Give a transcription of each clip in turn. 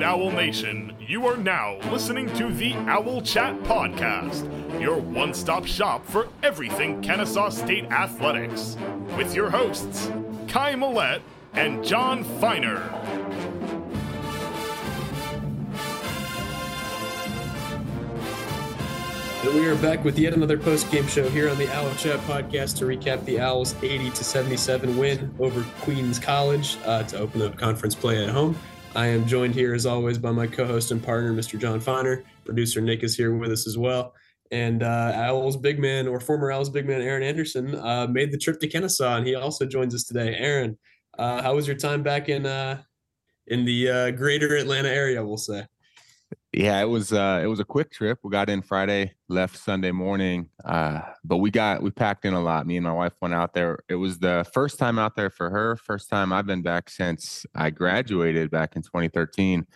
Owl Nation. You are now listening to the Owl Chat Podcast, your one stop shop for everything Kennesaw State athletics, with your hosts, Kai Millette and Jon Feiner. And we are back with yet another post-game show here on the Owl Chat podcast to recap the Owls' 80 to 77 win over Queens College uh, to open up conference play at home. I am joined here as always by my co-host and partner, Mr. Jon Feiner. Producer Nick is here with us as well. And uh, Owls big man or former Owls big man Aaron Anderson uh, made the trip to Kennesaw, and he also joins us today. Aaron, uh, how was your time back in uh, in the uh, greater Atlanta area? We'll say. Yeah, it was uh it was a quick trip. We got in Friday, left Sunday morning. Uh but we got we packed in a lot. Me and my wife went out there. It was the first time out there for her, first time I've been back since I graduated back in 2013.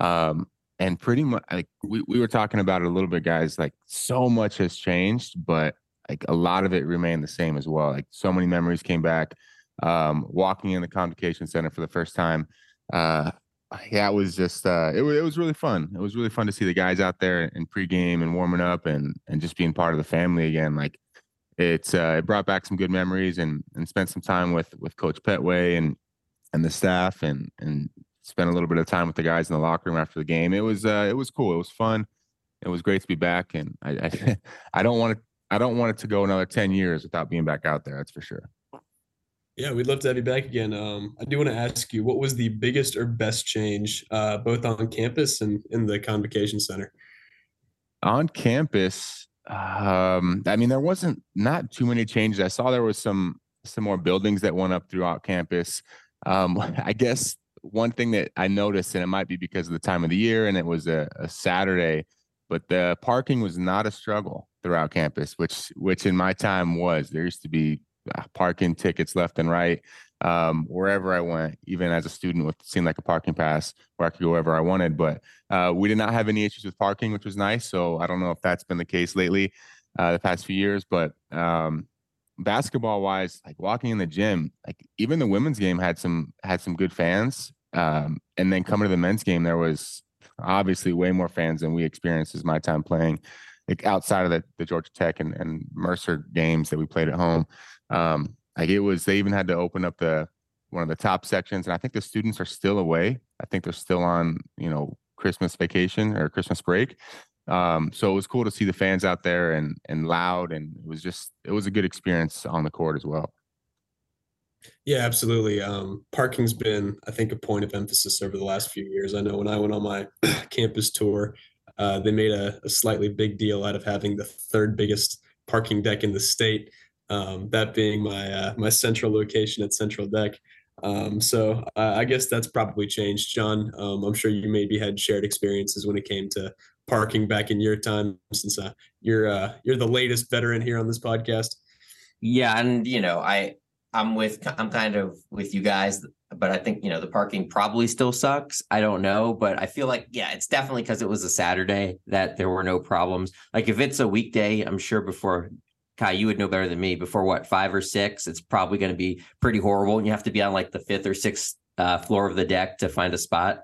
Um and pretty much like we, we were talking about it a little bit guys like so much has changed but like a lot of it remained the same as well like so many memories came back um walking in the convocation center for the first time uh yeah, it was just uh, it, it was really fun. It was really fun to see the guys out there in pregame and warming up and and just being part of the family again. Like it's uh, it brought back some good memories and and spent some time with with Coach Pettway and and the staff and and spent a little bit of time with the guys in the locker room after the game. It was uh, it was cool. It was fun. It was great to be back, and I I, I don't want to I don't want it to go another ten years without being back out there. That's for sure. Yeah, we'd love to have you back again. Um, I do want to ask you, what was the biggest or best change, uh, both on campus and in the convocation center? On campus, um, I mean, there wasn't not too many changes. I saw there was some some more buildings that went up throughout campus. Um, I guess one thing that I noticed, and it might be because of the time of the year, and it was a, a Saturday, but the parking was not a struggle throughout campus, which which in my time was. There used to be parking tickets left and right um, wherever I went, even as a student with seemed like a parking pass where I could go wherever I wanted. But uh, we did not have any issues with parking, which was nice. So I don't know if that's been the case lately, uh, the past few years. But um, basketball wise, like walking in the gym, like even the women's game had some had some good fans. Um, and then coming to the men's game, there was obviously way more fans than we experienced as my time playing like outside of the, the Georgia Tech and, and Mercer games that we played at home. Um, like it was, they even had to open up the one of the top sections, and I think the students are still away. I think they're still on, you know, Christmas vacation or Christmas break. Um, so it was cool to see the fans out there and and loud, and it was just it was a good experience on the court as well. Yeah, absolutely. Um, parking's been, I think, a point of emphasis over the last few years. I know when I went on my campus tour, uh, they made a, a, slightly big deal out of having the third biggest parking deck in the state um, that being my uh, my central location at Central Deck. Um, so uh, I guess that's probably changed, Jon. Um, I'm sure you maybe had shared experiences when it came to parking back in your time, since uh, you're uh, you're the latest veteran here on this podcast. Yeah, and you know, I I'm with I'm kind of with you guys, but I think you know the parking probably still sucks. I don't know, but I feel like yeah, it's definitely because it was a Saturday that there were no problems. Like if it's a weekday, I'm sure before Kai, you would know better than me. Before what five or six, it's probably going to be pretty horrible, and you have to be on like the fifth or sixth uh, floor of the deck to find a spot.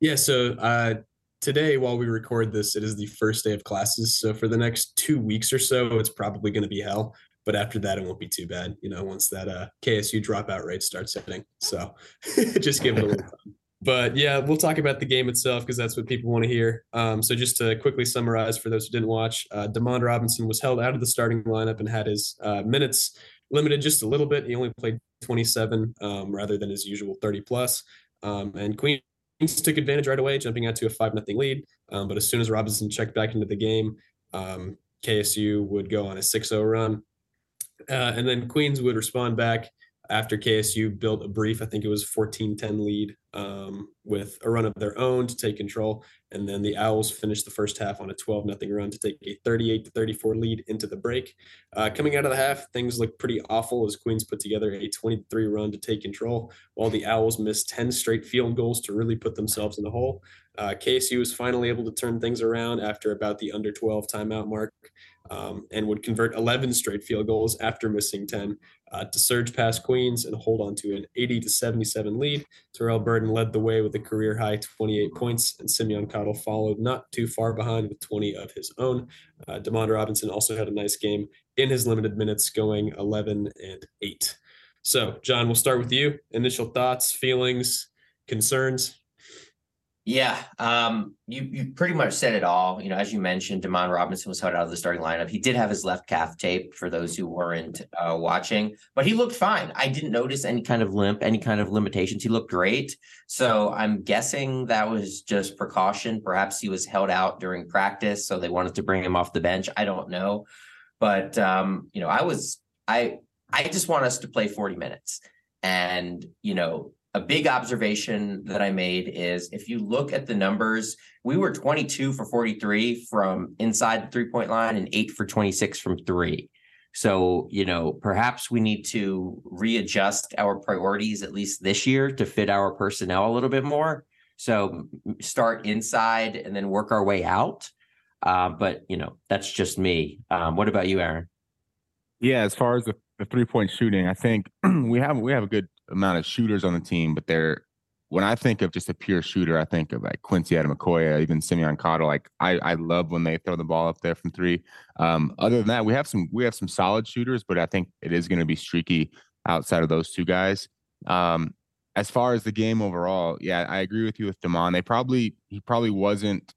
Yeah. So uh, today, while we record this, it is the first day of classes. So for the next two weeks or so, it's probably going to be hell. But after that, it won't be too bad. You know, once that uh, KSU dropout rate starts hitting. So just give it a little time but yeah, we'll talk about the game itself because that's what people want to hear. Um, so just to quickly summarize for those who didn't watch, uh, Demond Robinson was held out of the starting lineup and had his uh, minutes limited just a little bit. He only played 27 um, rather than his usual 30 plus. Um, and Queens took advantage right away, jumping out to a five nothing lead. Um, but as soon as Robinson checked back into the game, um, KSU would go on a 6-0 run. Uh, and then Queens would respond back after KSU built a brief, I think it was 14 10 lead um, with a run of their own to take control. And then the Owls finished the first half on a 12 nothing run to take a 38 34 lead into the break. Uh, coming out of the half, things looked pretty awful as Queens put together a 23 run to take control, while the Owls missed 10 straight field goals to really put themselves in the hole. Uh, KSU was finally able to turn things around after about the under 12 timeout mark. Um, and would convert 11 straight field goals after missing 10 uh, to surge past Queens and hold on to an 80 to 77 lead. Terrell Burden led the way with a career high 28 points, and Simeon Cottle followed not too far behind with 20 of his own. Uh, Demond Robinson also had a nice game in his limited minutes, going 11 and 8. So, Jon, we'll start with you. Initial thoughts, feelings, concerns. Yeah, um, you you pretty much said it all. You know, as you mentioned, Demond Robinson was held out of the starting lineup. He did have his left calf tape for those who weren't uh, watching, but he looked fine. I didn't notice any kind of limp, any kind of limitations. He looked great. So I'm guessing that was just precaution. Perhaps he was held out during practice, so they wanted to bring him off the bench. I don't know, but um, you know, I was I I just want us to play 40 minutes, and you know, a big observation that I made is if you look at the numbers, we were 22 for 43 from inside the three point line and eight for 26 from three. So, you know, perhaps we need to readjust our priorities at least this year to fit our personnel a little bit more. So, start inside and then work our way out. Uh, but, you know, that's just me. Um, what about you, Aaron? Yeah, as far as the, the three point shooting, I think we have we have a good amount of shooters on the team, but they're when I think of just a pure shooter, I think of like Quincy Ademokoya, even Simeon Cottle. Like I, I love when they throw the ball up there from three. Um, other than that, we have some we have some solid shooters, but I think it is going to be streaky outside of those two guys. Um, as far as the game overall, yeah, I agree with you with Demond. They probably he probably wasn't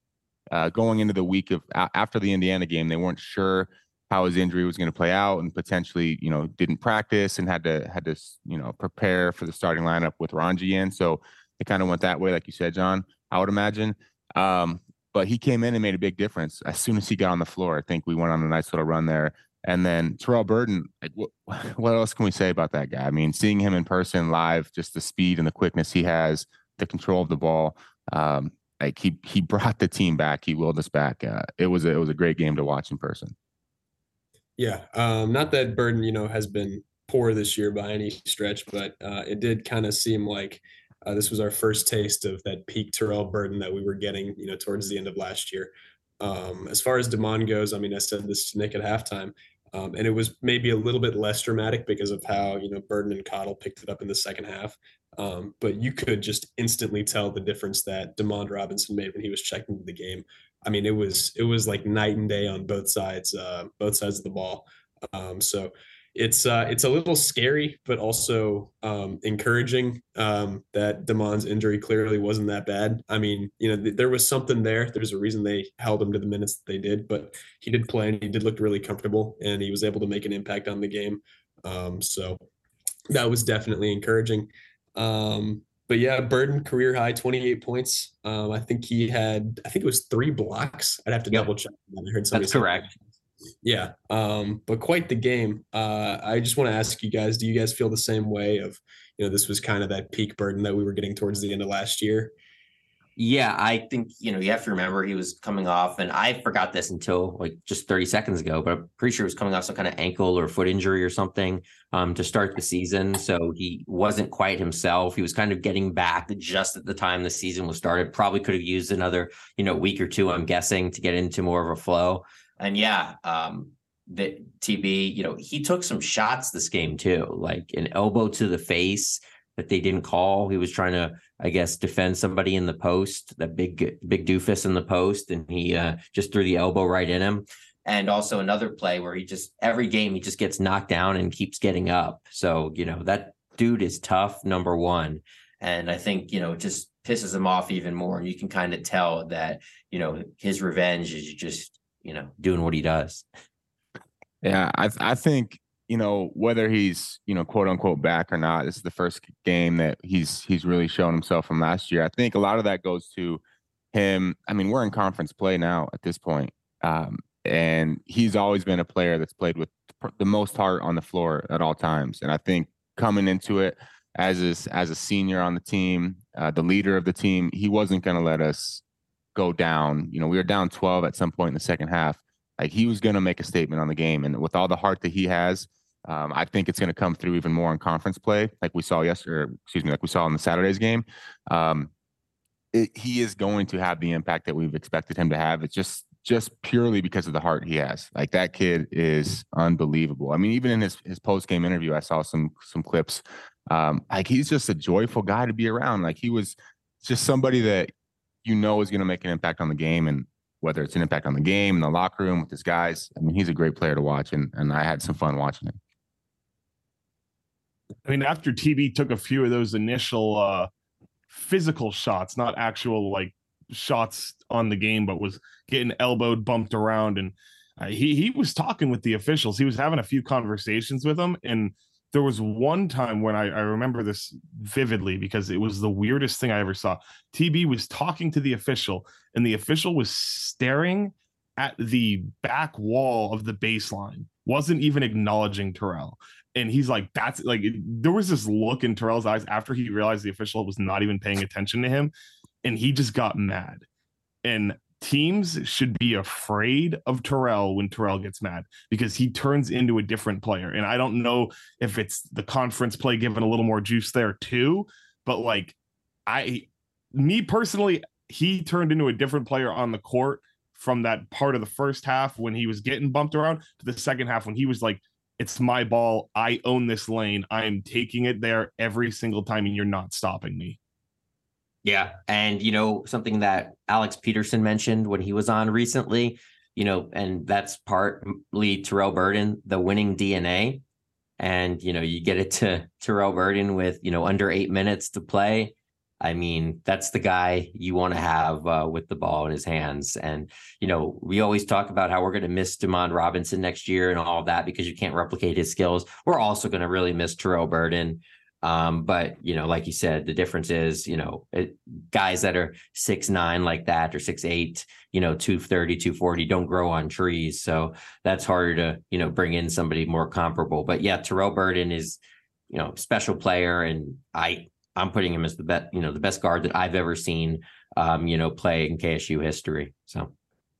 uh, going into the week of after the Indiana game. They weren't sure how his injury was going to play out and potentially, you know, didn't practice and had to had to, you know, prepare for the starting lineup with Ranji in. So it kind of went that way, like you said, Jon. I would imagine. Um, but he came in and made a big difference as soon as he got on the floor. I think we went on a nice little run there. And then Terrell Burden, like, what, what else can we say about that guy? I mean, seeing him in person live, just the speed and the quickness he has, the control of the ball. Um, like he he brought the team back. He willed us back. Uh, it was a, it was a great game to watch in person. Yeah, um, not that Burden, you know, has been poor this year by any stretch, but uh, it did kind of seem like uh, this was our first taste of that peak Terrell Burden that we were getting, you know, towards the end of last year. Um, as far as Demond goes, I mean, I said this to Nick at halftime, um, and it was maybe a little bit less dramatic because of how you know Burden and Cottle picked it up in the second half. Um, but you could just instantly tell the difference that Demond Robinson made when he was checking the game. I mean, it was it was like night and day on both sides, uh, both sides of the ball. Um, so it's uh, it's a little scary, but also um, encouraging um, that Demond's injury clearly wasn't that bad. I mean, you know, th- there was something there. There's a reason they held him to the minutes that they did, but he did play and he did look really comfortable, and he was able to make an impact on the game. Um, so that was definitely encouraging. Um, but yeah, Burden career high 28 points. Um, I think he had, I think it was three blocks. I'd have to yep. double check. I heard somebody That's correct. That. Yeah. Um, but quite the game. Uh, I just want to ask you guys, do you guys feel the same way of, you know, this was kind of that peak burden that we were getting towards the end of last year? Yeah, I think, you know, you have to remember he was coming off, and I forgot this until like just 30 seconds ago, but I'm pretty sure he was coming off some kind of ankle or foot injury or something um, to start the season. So he wasn't quite himself. He was kind of getting back just at the time the season was started. Probably could have used another, you know, week or two, I'm guessing, to get into more of a flow. And yeah, um, the TB, you know, he took some shots this game too, like an elbow to the face that they didn't call. He was trying to, I guess, defend somebody in the post, that big big doofus in the post, and he uh, just threw the elbow right in him. And also another play where he just every game he just gets knocked down and keeps getting up. So you know that dude is tough, number one, and I think you know it just pisses him off even more. And you can kind of tell that you know his revenge is just you know doing what he does. Yeah, I I think you know whether he's you know quote unquote back or not this is the first game that he's he's really shown himself from last year. I think a lot of that goes to him i mean we're in conference play now at this point um, and he's always been a player that's played with the most heart on the floor at all times and i think coming into it as a, as a senior on the team uh, the leader of the team he wasn't going to let us go down you know we were down 12 at some point in the second half like he was going to make a statement on the game and with all the heart that he has um, I think it's going to come through even more in conference play, like we saw yesterday. Excuse me, like we saw in the Saturday's game. Um, it, he is going to have the impact that we've expected him to have. It's just just purely because of the heart he has. Like that kid is unbelievable. I mean, even in his his post game interview, I saw some some clips. Um, like he's just a joyful guy to be around. Like he was just somebody that you know is going to make an impact on the game, and whether it's an impact on the game in the locker room with his guys. I mean, he's a great player to watch, and and I had some fun watching him. I mean, after TB took a few of those initial uh physical shots, not actual like shots on the game, but was getting elbowed, bumped around, and uh, he he was talking with the officials. He was having a few conversations with them, and there was one time when I, I remember this vividly because it was the weirdest thing I ever saw. TB was talking to the official, and the official was staring at the back wall of the baseline, wasn't even acknowledging Terrell. And he's like, that's like, there was this look in Terrell's eyes after he realized the official was not even paying attention to him. And he just got mad. And teams should be afraid of Terrell when Terrell gets mad because he turns into a different player. And I don't know if it's the conference play giving a little more juice there too, but like I me personally, he turned into a different player on the court from that part of the first half when he was getting bumped around to the second half when he was like it's my ball. I own this lane. I am taking it there every single time, and you're not stopping me. Yeah. And, you know, something that Alex Peterson mentioned when he was on recently, you know, and that's partly Terrell Burden, the winning DNA. And, you know, you get it to Terrell Burden with, you know, under eight minutes to play. I mean, that's the guy you want to have uh, with the ball in his hands. And, you know, we always talk about how we're going to miss Demond Robinson next year and all that because you can't replicate his skills. We're also going to really miss Terrell Burden. Um, but you know, like you said, the difference is, you know, it, guys that are six nine like that or six eight, you know, 230, 240 don't grow on trees. So that's harder to, you know, bring in somebody more comparable. But yeah, Terrell Burden is, you know, special player. And I I'm putting him as the best, you know, the best guard that I've ever seen um, you know, play in KSU history. So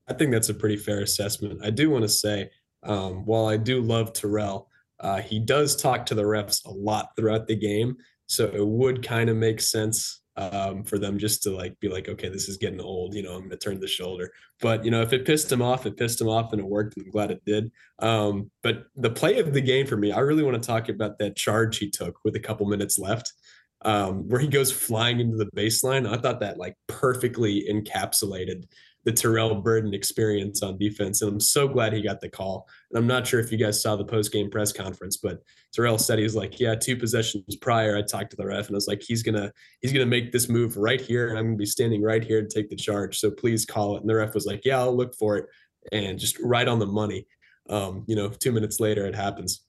I think that's a pretty fair assessment. I do want to say, um, while I do love Terrell, uh, he does talk to the refs a lot throughout the game, so it would kind of make sense um, for them just to like be like, okay, this is getting old. You know, I'm going to turn the shoulder. But you know, if it pissed him off, it pissed him off, and it worked. And I'm glad it did. Um, but the play of the game for me, I really want to talk about that charge he took with a couple minutes left. Um, where he goes flying into the baseline. I thought that like perfectly encapsulated the Terrell Burden experience on defense. And I'm so glad he got the call. And I'm not sure if you guys saw the post game press conference, but Terrell said he's like, Yeah, two possessions prior, I talked to the ref and I was like, he's gonna he's gonna make this move right here, and I'm gonna be standing right here to take the charge. So please call it. And the ref was like, Yeah, I'll look for it. And just right on the money. Um, you know, two minutes later it happens.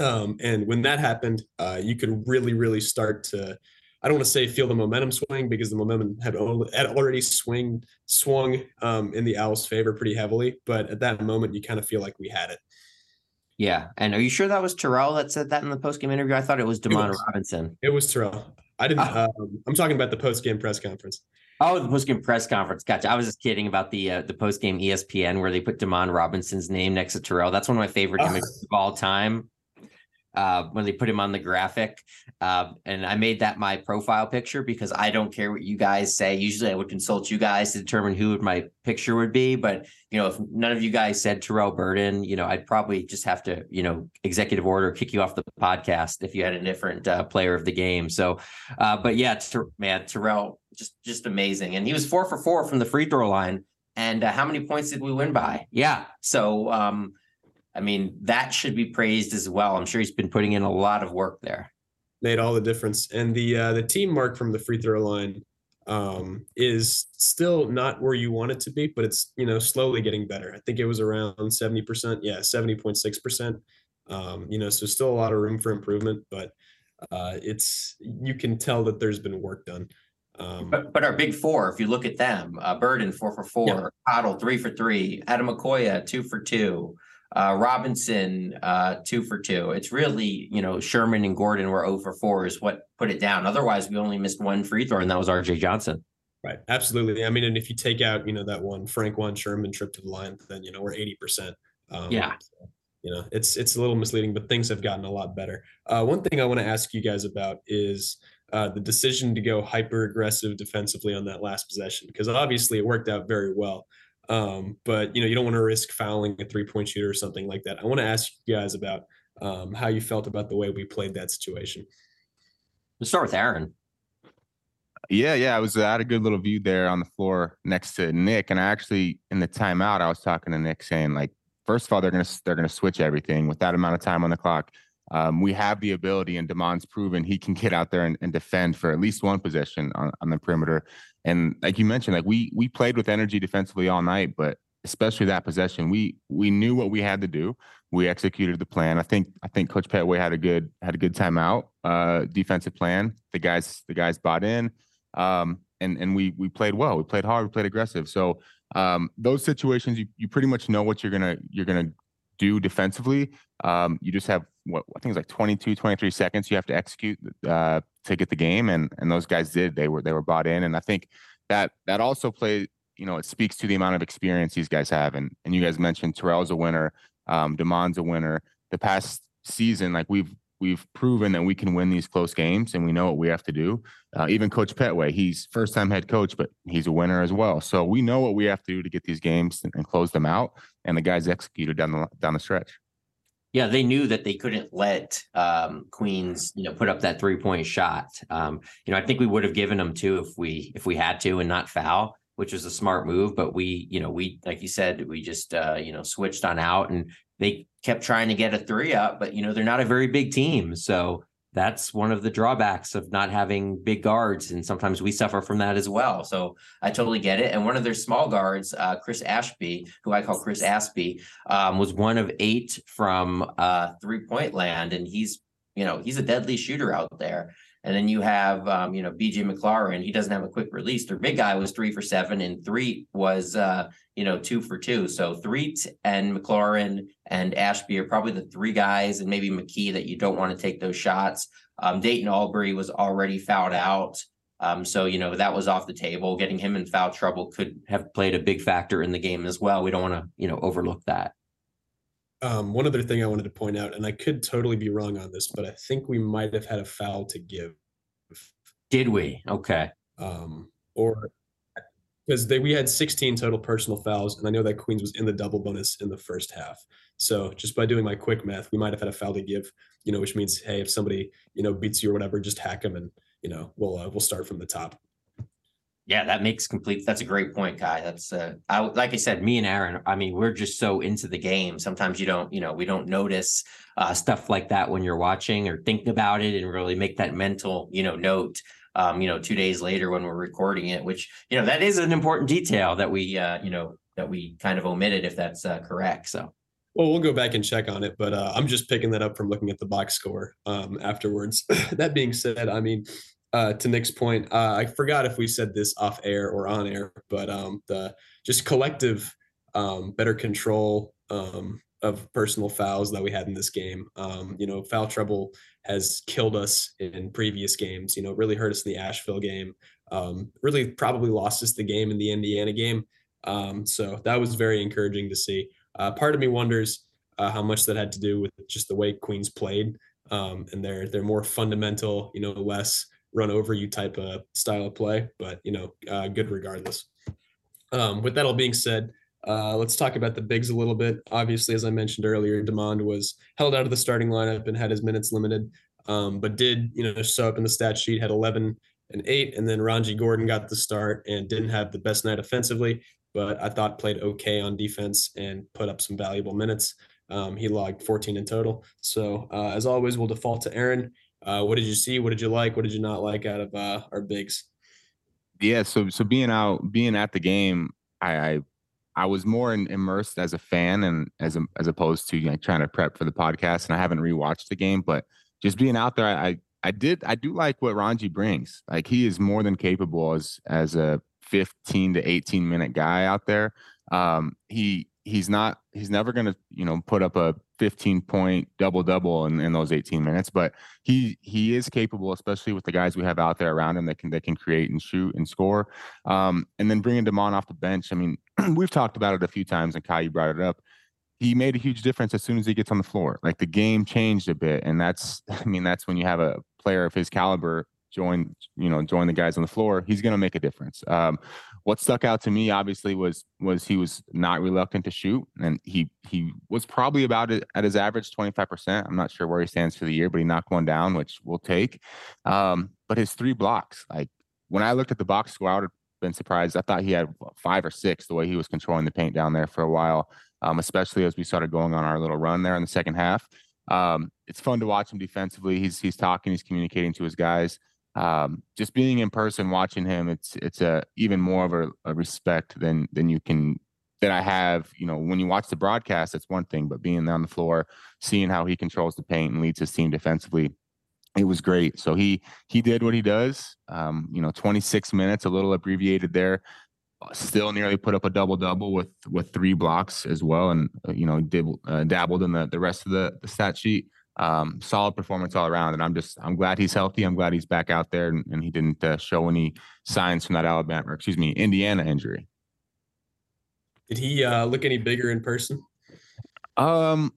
Um, and when that happened, uh, you could really, really start to I don't want to say feel the momentum swing because the momentum had, had already swing swung um, in the Owls' favor pretty heavily. But at that moment, you kind of feel like we had it. Yeah, and are you sure that was Terrell that said that in the postgame interview? I thought it was Demond Robinson. It was Terrell. I didn't. Oh. Um, I'm talking about the postgame press conference. Oh, the postgame press conference. Gotcha. I was just kidding about the uh, the postgame ESPN where they put Demond Robinson's name next to Terrell. That's one of my favorite images of all time uh, when they put him on the graphic. Uh, and I made that my profile picture because I don't care what you guys say. Usually I would consult you guys to determine who my picture would be. But, you know, if none of you guys said Terrell Burden, you know, I'd probably just have to, you know, executive order, kick you off the podcast if you had a different uh, player of the game. So, uh, but yeah, ter- man, Terrell, just, just amazing. And he was four for four from the free throw line. And uh, how many points did we win by? Yeah. So, um, I mean, that should be praised as well. I'm sure he's been putting in a lot of work there. Made all the difference. And the uh, the team mark from the free throw line um, is still not where you want it to be, but it's you know slowly getting better. I think it was around seventy percent. Yeah, seventy point six percent. Um, you know, so still a lot of room for improvement, but uh, it's you can tell that there's been work done. Um, but, but our big four, if you look at them, uh, Burden four for four, yeah. Cottle three for three, Ademokoya two for two, uh, Robinson, uh, two for two. It's really, you know, Sherman and Gordon were over four is what put it down. Otherwise, we only missed one free throw, and that was RJ Johnson. Right. Absolutely. I mean, and if you take out, you know, that one Frank one Sherman trip to the line, then you know we're eighty percent. Um, yeah. So, you know, it's it's a little misleading, but things have gotten a lot better. Uh, one thing I want to ask you guys about is uh, the decision to go hyper aggressive defensively on that last possession because obviously it worked out very well. Um, but you know, you don't want to risk fouling a three point shooter or something like that. I want to ask you guys about um, how you felt about the way we played that situation. Let's start with Aaron. Yeah, yeah, I was I had a good little view there on the floor next to Nick, and I actually in the timeout I was talking to Nick saying like, first of all, they're gonna they're gonna switch everything with that amount of time on the clock. Um, we have the ability, and Demond's proven he can get out there and, and defend for at least one possession on, on the perimeter. And like you mentioned, like we we played with energy defensively all night, but especially that possession, we we knew what we had to do. We executed the plan. I think I think Coach Pettway had a good had a good timeout uh, defensive plan. The guys the guys bought in, um, and and we we played well. We played hard. We played aggressive. So um, those situations, you you pretty much know what you're gonna you're gonna do defensively. Um, you just have what I think it's like 22, 23 seconds you have to execute uh, to get the game, and and those guys did. They were they were bought in, and I think that that also played. You know, it speaks to the amount of experience these guys have, and and you guys mentioned Terrell's a winner, um, Demond's a winner. The past season, like we've we've proven that we can win these close games, and we know what we have to do. Uh, even Coach Pettway, he's first time head coach, but he's a winner as well. So we know what we have to do to get these games and, and close them out, and the guys executed down the down the stretch. Yeah, they knew that they couldn't let um, Queens, you know, put up that three point shot. Um, you know, I think we would have given them two if we if we had to and not foul, which was a smart move. But we, you know, we like you said, we just uh, you know switched on out and they kept trying to get a three up, but you know they're not a very big team, so that's one of the drawbacks of not having big guards and sometimes we suffer from that as well. So i totally get it. And one of their small guards uh, chris ashby who i call chris ashby um, was one of eight from uh, three point land and he's you know he's a deadly shooter out there and then you have, um, you know, BJ McLaurin. He doesn't have a quick release. Their big guy was three for seven, and three was, uh, you know, two for two. So three and McLaurin and Ashby are probably the three guys, and maybe McKee that you don't want to take those shots. Um, Deyton Albury was already fouled out. Um, so, you know, that was off the table. Getting him in foul trouble could have played a big factor in the game as well. We don't want to, you know, overlook that. Um, one other thing I wanted to point out, and I could totally be wrong on this, but I think we might have had a foul to give. Did we? Okay. Um, or because they we had 16 total personal fouls, and I know that Queens was in the double bonus in the first half. So just by doing my quick math, we might have had a foul to give. You know, which means hey, if somebody you know beats you or whatever, just hack them, and you know we'll uh, we'll start from the top. Yeah, that makes complete. That's a great point, Kai. That's uh, I like I said, me and Aaron. I mean, we're just so into the game. Sometimes you don't, you know, we don't notice uh, stuff like that when you're watching or thinking about it, and really make that mental, you know, note. Um, you know, two days later when we're recording it, which you know that is an important detail that we, uh, you know, that we kind of omitted if that's uh, correct. So. Well, we'll go back and check on it, but uh, I'm just picking that up from looking at the box score um, afterwards. that being said, I mean, uh, to Nick's point, uh, I forgot if we said this off air or on air, but um, the just collective um, better control um, of personal fouls that we had in this game. Um, you know, foul trouble has killed us in previous games. You know, really hurt us in the Asheville game. Um, really, probably lost us the game in the Indiana game. Um, so that was very encouraging to see. Uh, part of me wonders uh, how much that had to do with just the way Queens played. And they're they're more fundamental, you know, less run over you type of style of play, but you know, uh, good regardless. Um, with that all being said, uh, let's talk about the bigs a little bit. Obviously, as I mentioned earlier, Demond was held out of the starting lineup and had his minutes limited, um, but did you know show up in the stat sheet, had 11 and eight, and then Ranji Gordon got the start and didn't have the best night offensively, but I thought played okay on defense and put up some valuable minutes. Um, he logged 14 in total. So uh, as always, we'll default to Aaron. Uh, what did you see? What did you like? What did you not like out of uh, our bigs? Yeah, so so being out, being at the game, I I, I was more in, immersed as a fan and as a, as opposed to you know, trying to prep for the podcast. And I haven't rewatched the game, but just being out there, I I did I do like what Ranji brings. Like he is more than capable as as a 15 to 18 minute guy out there. Um, he he's not he's never going to you know put up a 15 point double double in, in those 18 minutes but he he is capable especially with the guys we have out there around him that can that can create and shoot and score. Um, and then bringing demond off the bench i mean we've talked about it a few times and kai you brought it up. He made a huge difference as soon as he gets on the floor. Like the game changed a bit and that's i mean that's when you have a player of his caliber join, you know, join the guys on the floor, he's going to make a difference. Um, what stuck out to me obviously was was he was not reluctant to shoot and he he was probably about it at his average 25% i'm not sure where he stands for the year but he knocked one down which we'll take. Um, but his three blocks like when i looked at the box score i would have been surprised. I thought he had five or six the way he was controlling the paint down there for a while um, especially as we started going on our little run there in the second half. Um, it's fun to watch him defensively. He's he's talking he's communicating to his guys um, just being in person, watching him, it's it's a even more of a, a, respect than than you can that I have. You know, when you watch the broadcast, it's one thing, but being on the floor, seeing how he controls the paint and leads his team defensively, it was great. So he he did what he does. Um, you know, 26 minutes, a little abbreviated there. Still nearly put up a double double with with three blocks as well, and uh, you know did uh, dabbled in the the rest of the the stat sheet um, solid performance all around. And I'm just I'm glad he's healthy. I'm glad he's back out there, and, and he didn't uh, show any signs from that Alabama, or excuse me, Indiana injury. Did he uh, look any bigger in person? Um,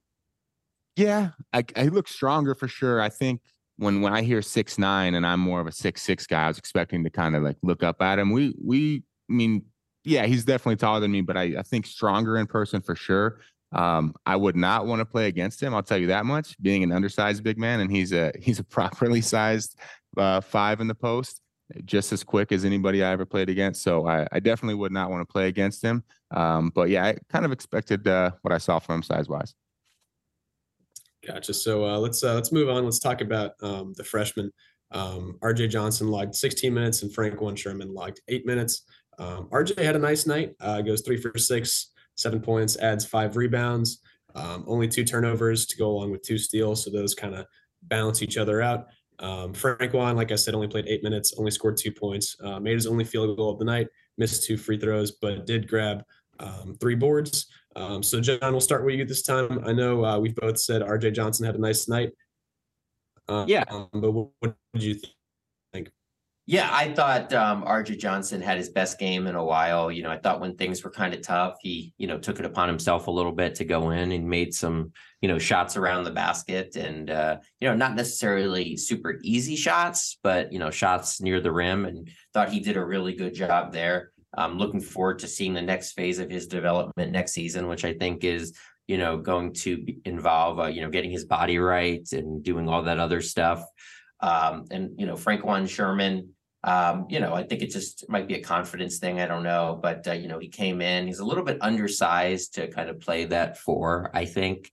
yeah, I, I look stronger for sure. I think when when I hear six nine and I'm more of a six six guy, I was expecting to kind of like look up at him. We we I mean, yeah, he's definitely taller than me, but I, I think stronger in person for sure. Um, I would not want to play against him. I'll tell you that much. Being an undersized big man, and he's a he's a properly sized uh, five in the post, just as quick as anybody I ever played against. So I, I definitely would not want to play against him. Um, but yeah, I kind of expected uh, what I saw from him size wise. Gotcha. So uh, let's uh, let's move on. Let's talk about um, the freshman. Um, RJ Johnson logged 16 minutes, and Franquan Sherman logged eight minutes. Um, RJ had a nice night. Uh, goes three for six seven points, adds five rebounds, um, only two turnovers to go along with two steals. So those kind of balance each other out. Um, Franquan, like I said, only played eight minutes, only scored two points, uh, made his only field goal of the night, missed two free throws, but did grab um, three boards. Um, so, Jon, we'll start with you this time. I know uh, we've both said RJ Johnson had a nice night. Uh, yeah. but what, what did you think? Yeah, I thought um, RJ Johnson had his best game in a while. You know, I thought when things were kind of tough, he, you know, took it upon himself a little bit to go in and made some, you know, shots around the basket and, uh, you know, not necessarily super easy shots, but, you know, shots near the rim and thought he did a really good job there. I'm looking forward to seeing the next phase of his development next season, which I think is, you know, going to involve, uh, you know, getting his body right and doing all that other stuff. Um, and you know, Franquan Sherman, um, you know, I think it just might be a confidence thing. I don't know, but uh, you know, he came in. He's a little bit undersized to kind of play that for. I think,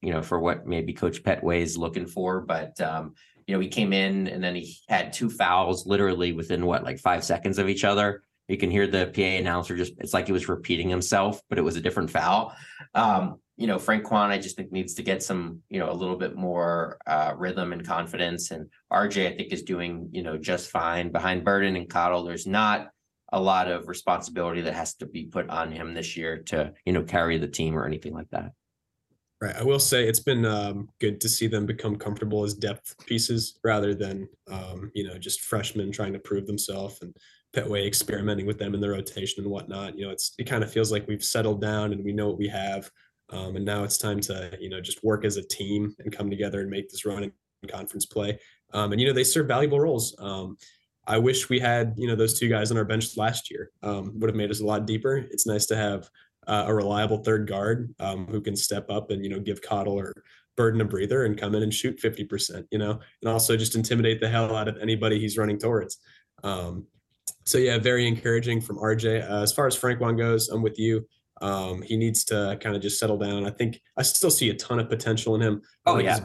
you know, for what maybe Coach Pettway is looking for. But um, you know, he came in and then he had two fouls literally within what like five seconds of each other. You can hear the PA announcer just. It's like he was repeating himself, but it was a different foul. Um, you know, Franquan, I just think needs to get some, you know, a little bit more uh, rhythm and confidence. And RJ, I think, is doing, you know, just fine behind Burden and Cottle. There's not a lot of responsibility that has to be put on him this year to, you know, carry the team or anything like that. Right. I will say it's been um, good to see them become comfortable as depth pieces rather than, um, you know, just freshmen trying to prove themselves and Pettway experimenting with them in the rotation and whatnot. You know, it's it kind of feels like we've settled down and we know what we have. Um, and now it's time to, you know, just work as a team and come together and make this run in conference play. Um, and, you know, they serve valuable roles. Um, I wish we had, you know, those two guys on our bench last year. Um, would have made us a lot deeper. It's nice to have uh, a reliable third guard um, who can step up and, you know, give Cottle or Burden a breather and come in and shoot 50%, you know, and also just intimidate the hell out of anybody he's running towards. Um, so, yeah, very encouraging from RJ. Uh, as far as Franquan goes, I'm with you. Um, he needs to kind of just settle down. I think I still see a ton of potential in him. Oh I like yeah,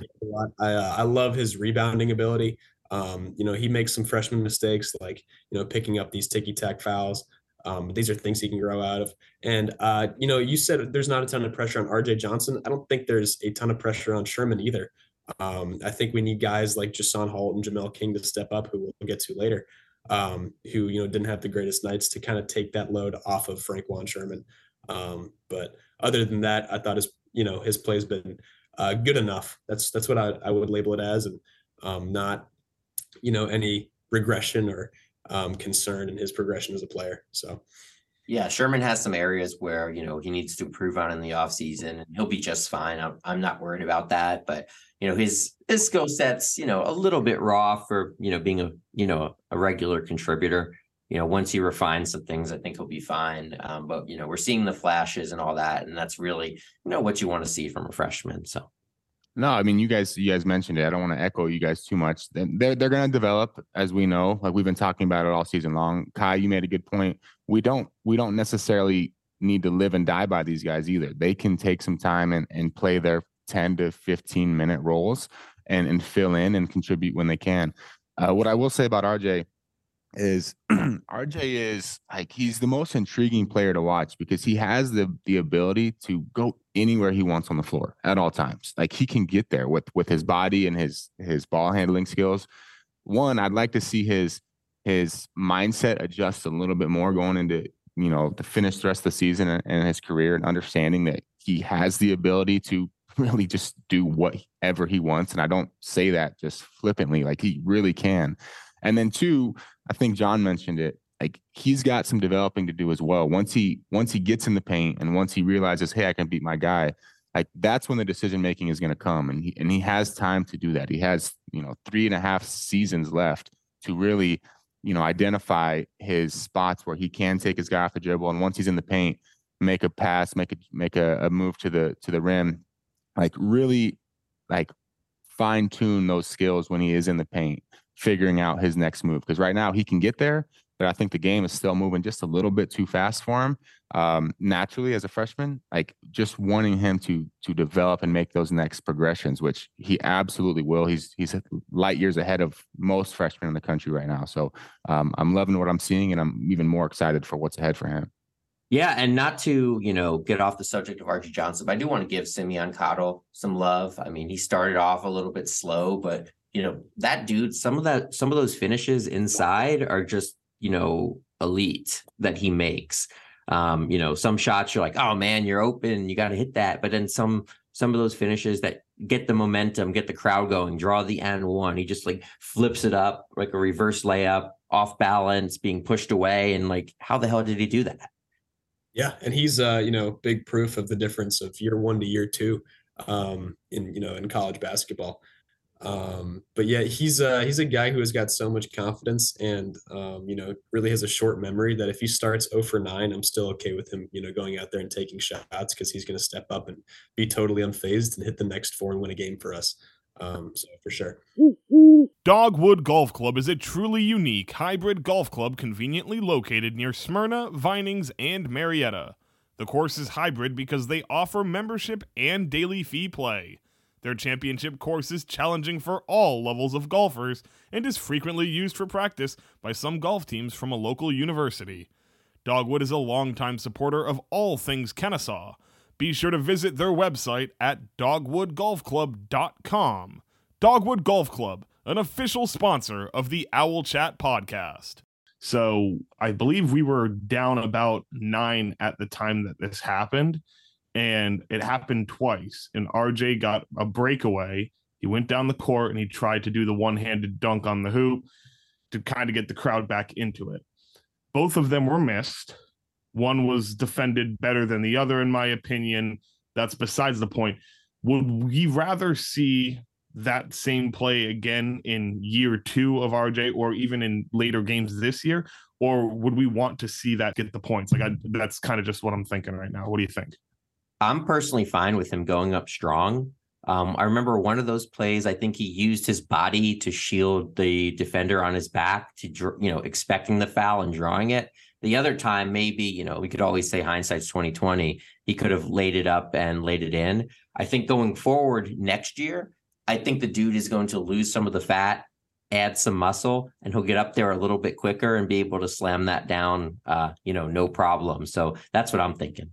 I uh, I love his rebounding ability. Um, you know, he makes some freshman mistakes like you know picking up these ticky tack fouls. Um, these are things he can grow out of. And uh, you know, you said there's not a ton of pressure on RJ Johnson. I don't think there's a ton of pressure on Sherman either. Um, I think we need guys like Jason Holt and Jamel King to step up, who we'll get to later, um, who you know didn't have the greatest nights to kind of take that load off of Franquan Sherman. Um, but other than that, I thought his you know his play has been uh, good enough. That's that's what I, I would label it as, and um, not you know any regression or um, concern in his progression as a player. So. Yeah, Sherman has some areas where, you know, he needs to improve on in the offseason and he'll be just fine. I'm, I'm not worried about that. But, you know, his his skill set's, you know, a little bit raw for, you know, being a, you know, a regular contributor. You know, once he refines some things, I think he'll be fine. Um, but you know, we're seeing the flashes and all that, and that's really, you know, what you want to see from a freshman. So no, I mean you guys you guys mentioned it. I don't want to echo you guys too much. They're they're going to develop as we know. Like we've been talking about it all season long. Kai, you made a good point. We don't we don't necessarily need to live and die by these guys either. They can take some time and and play their 10 to 15 minute roles and and fill in and contribute when they can. Uh, what I will say about RJ is RJ is like he's the most intriguing player to watch because he has the the ability to go anywhere he wants on the floor at all times. Like he can get there with with his body and his his ball handling skills. One, I'd like to see his his mindset adjust a little bit more going into you know to finish the rest of the season and, and his career and understanding that he has the ability to really just do whatever he wants. And I don't say that just flippantly, like he really can. And then two, I think Jon mentioned it. Like he's got some developing to do as well. Once he once he gets in the paint and once he realizes, hey, I can beat my guy, like that's when the decision making is going to come. And he and he has time to do that. He has you know three and a half seasons left to really you know identify his spots where he can take his guy off the dribble. And once he's in the paint, make a pass, make a make a, a move to the to the rim, like really like fine tune those skills when he is in the paint figuring out his next move because right now he can get there, but I think the game is still moving just a little bit too fast for him. Um, naturally, as a freshman, like just wanting him to to develop and make those next progressions, which he absolutely will. He's he's light years ahead of most freshmen in the country right now. So um, I'm loving what I'm seeing, and I'm even more excited for what's ahead for him. Yeah, and not to you know get off the subject of RJ Johnson, but I do want to give Simeon Cottle some love. I mean, he started off a little bit slow, but you know, that dude, some of that, some of those finishes inside are just, you know, elite that he makes. Um, you know, some shots you're like, oh man, you're open, you got to hit that. But then some, some of those finishes that get the momentum, get the crowd going, draw the N one. He just like flips it up like a reverse layup, off balance, being pushed away, and like, how the hell did he do that? Yeah, and he's uh, you know, big proof of the difference of year one to year two um in you know in college basketball. Um, but yeah, he's uh he's a guy who has got so much confidence and um, you know, really has a short memory that if he starts 0 for 9, I'm still okay with him, you know, going out there and taking shots because he's gonna step up and be totally unfazed and hit the next four and win a game for us. Um, so for sure. Dogwood Golf Club is a truly unique hybrid golf club conveniently located near Smyrna, Vinings, and Marietta. The course is hybrid because they offer membership and daily fee play. Their championship course is challenging for all levels of golfers and is frequently used for practice by some golf teams from a local university. Dogwood is a longtime supporter of all things Kennesaw. Be sure to visit their website at dogwoodgolfclub.com. Dogwood Golf Club, an official sponsor of the Owl Chat podcast. So I believe we were down about nine at the time that this happened and it happened twice. And RJ got a breakaway. He went down the court and he tried to do the one handed dunk on the hoop to kind of get the crowd back into it. Both of them were missed. One was defended better than the other, in my opinion. That's besides the point. Would we rather see that same play again in year two of RJ or even in later games this year? Or would we want to see that get the points? Like, I, that's kind of just what I'm thinking right now. What do you think? I'm personally fine with him going up strong. Um, I remember one of those plays. I think he used his body to shield the defender on his back to, you know, expecting the foul and drawing it. The other time, maybe you know, we could always say hindsight's twenty twenty. He could have laid it up and laid it in. I think going forward next year, I think the dude is going to lose some of the fat, add some muscle, and he'll get up there a little bit quicker and be able to slam that down. Uh, you know, no problem. So that's what I'm thinking.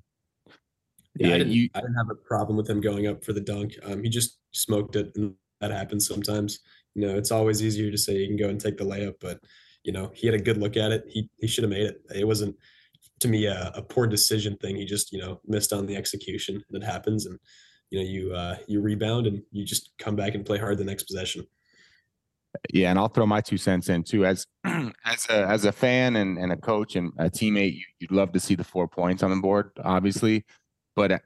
Yeah, I didn't, you, I didn't have a problem with him going up for the dunk. Um, he just smoked it, and that happens sometimes. You know, it's always easier to say you can go and take the layup, but you know, he had a good look at it. He he should have made it. It wasn't to me a, a, poor decision thing. He just you know missed on the execution. That happens, and you know you uh, you rebound and you just come back and play hard the next possession. Yeah, and I'll throw my two cents in too. As as a as a fan and, and a coach and a teammate, you, would love to see the four points on the board, obviously, but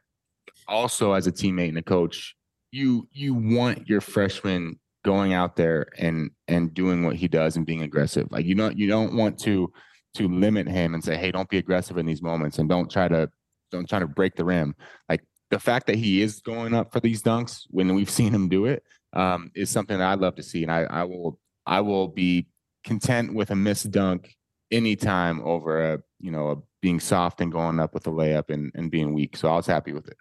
also as a teammate and a coach, you you want your freshman going out there and and doing what he does and being aggressive. Like you don't you don't want to to limit him and say, hey, don't be aggressive in these moments and don't try to don't try to break the rim. Like the fact that he is going up for these dunks when we've seen him do it um, is something that I'd love to see, and I, I will I will be content with a missed dunk anytime over a you know a being soft and going up with a layup and, and being weak. So I was happy with it.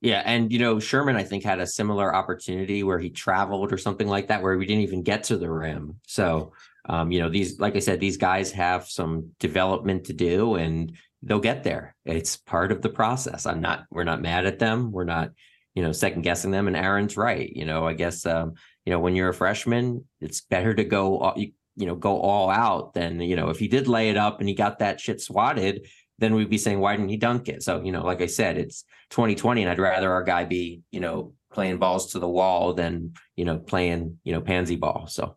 Yeah, and you know Sherman, I think had a similar opportunity where he traveled or something like that, where we didn't even get to the rim. So, um, you know, these, like I said, these guys have some development to do, and they'll get there. It's part of the process. I'm not. We're not mad at them. We're not you know, second guessing them. And Aaron's right. You know, I guess, um, you know, when you're a freshman, it's better to go, you, you know, go all out than, you know, if he did lay it up and he got that shit swatted, then we'd be saying, why didn't he dunk it? So, you know, like I said, it's 2020 and I'd rather our guy be, you know, playing balls to the wall than, you know, playing, you know, pansy ball. So,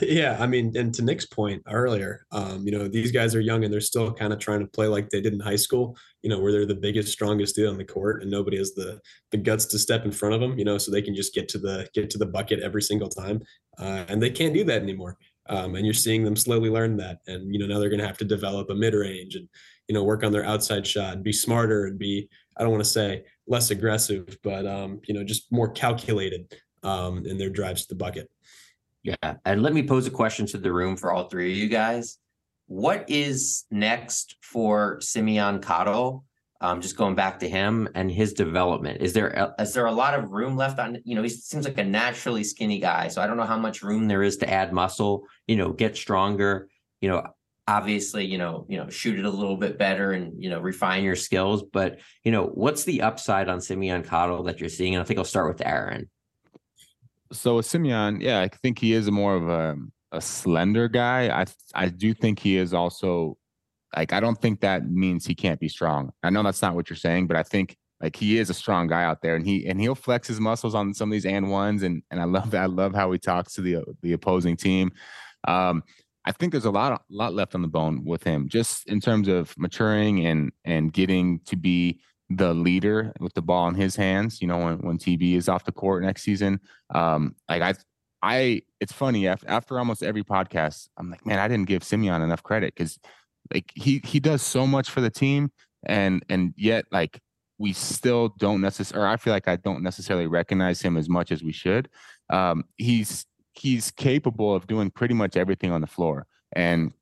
yeah, I mean, and to Nick's point earlier, um, you know, these guys are young and they're still kind of trying to play like they did in high school, you know, where they're the biggest, strongest dude on the court and nobody has the the guts to step in front of them, you know, so they can just get to the get to the bucket every single time, uh, and they can't do that anymore. Um, and you're seeing them slowly learn that, and you know now they're going to have to develop a mid range and you know work on their outside shot and be smarter and be I don't want to say less aggressive, but um, you know just more calculated um, in their drives to the bucket. Yeah. And let me pose a question to the room for all three of you guys. What is next for Simeon Cottle? Um, just going back to him and his development. Is there a, is there a lot of room left on? You know, he seems like a naturally skinny guy, so I don't know how much room there is to add muscle. You know, get stronger. You know, obviously, you know, you know, shoot it a little bit better and you know, refine your skills. But you know, what's the upside on Simeon Cottle that you're seeing? And I think I'll start with Aaron so with Simeon, yeah, I think he is more of a a slender guy. I I do think he is also like I don't think that means he can't be strong. I know that's not what you're saying, but I think like he is a strong guy out there and he and he'll flex his muscles on some of these and ones and and I love that. I love how he talks to the the opposing team. Um, I think there's a lot a lot left on the bone with him just in terms of maturing and and getting to be the leader with the ball in his hands. You know, when when TB is off the court next season, um, like I, I, it's funny after after almost every podcast, I'm like, man, I didn't give Simeon enough credit because like he he does so much for the team, and and yet like we still don't necessarily, or I feel like I don't necessarily recognize him as much as we should. Um, he's he's capable of doing pretty much everything on the floor, and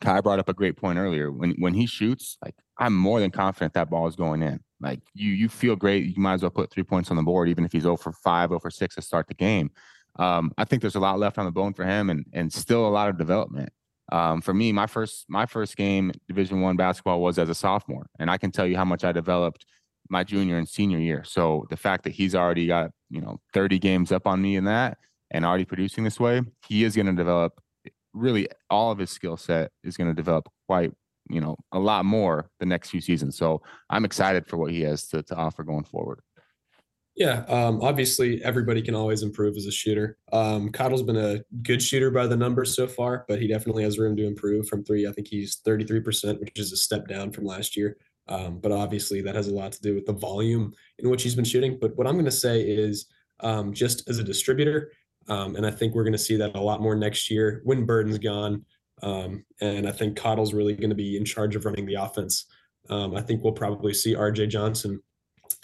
Kai brought up a great point earlier. When when he shoots, like I'm more than confident that ball is going in. Like you, you feel great. You might as well put three points on the board, even if he's 0 for five, 0 for six to start the game. Um, I think there's a lot left on the bone for him, and and still a lot of development. Um, for me, my first my first game Division One basketball was as a sophomore, and I can tell you how much I developed my junior and senior year. So the fact that he's already got you know 30 games up on me in that, and already producing this way, he is going to develop. Really, all of his skill set is going to develop quite you know a lot more the next few seasons. So I'm excited for what he has to, to offer going forward. Yeah, um, obviously everybody can always improve as a shooter. Um, Cottle's been a good shooter by the numbers so far, but he definitely has room to improve from three. I think he's 33%, which is a step down from last year. Um, but obviously that has a lot to do with the volume in which he's been shooting. But what I'm going to say is um, just as a distributor, um, and I think we're going to see that a lot more next year when Burden's gone. Um, and I think Cottle's really going to be in charge of running the offense. Um, I think we'll probably see RJ Johnson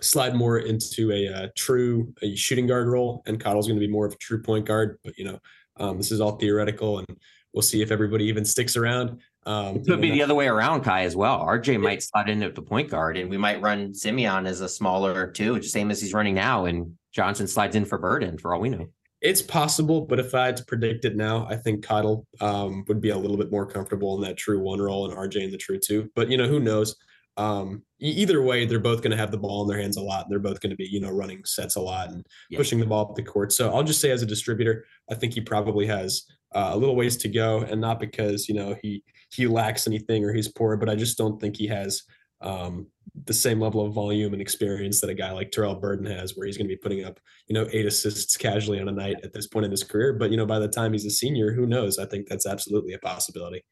slide more into a, a, uh, true a shooting guard role, and Cottle's going to be more of a true point guard. But you know, um, this is all theoretical, and we'll see if everybody even sticks around. Um, it could be the other way around, Kai, as well. RJ yeah. might slide in at the point guard, and we might run Simeon as a smaller two, just same as he's running now, and Johnson slides in for Burden, for all we know. It's possible, but if I had to predict it now, I think Cottle um, would be a little bit more comfortable in that true one role and RJ in the true two. But you know, who knows? Um, either way, they're both going to have the ball in their hands a lot. and They're both going to be, you know, running sets a lot and yeah. pushing the ball up the court. So I'll just say, as a distributor, I think he probably has uh, a little ways to go, and not because you know he he lacks anything or he's poor, but I just don't think he has um, the same level of volume and experience that a guy like Terrell Burden has, where he's going to be putting up, you know, eight assists casually on a night at this point in his career. But you know, by the time he's a senior, who knows? I think that's absolutely a possibility.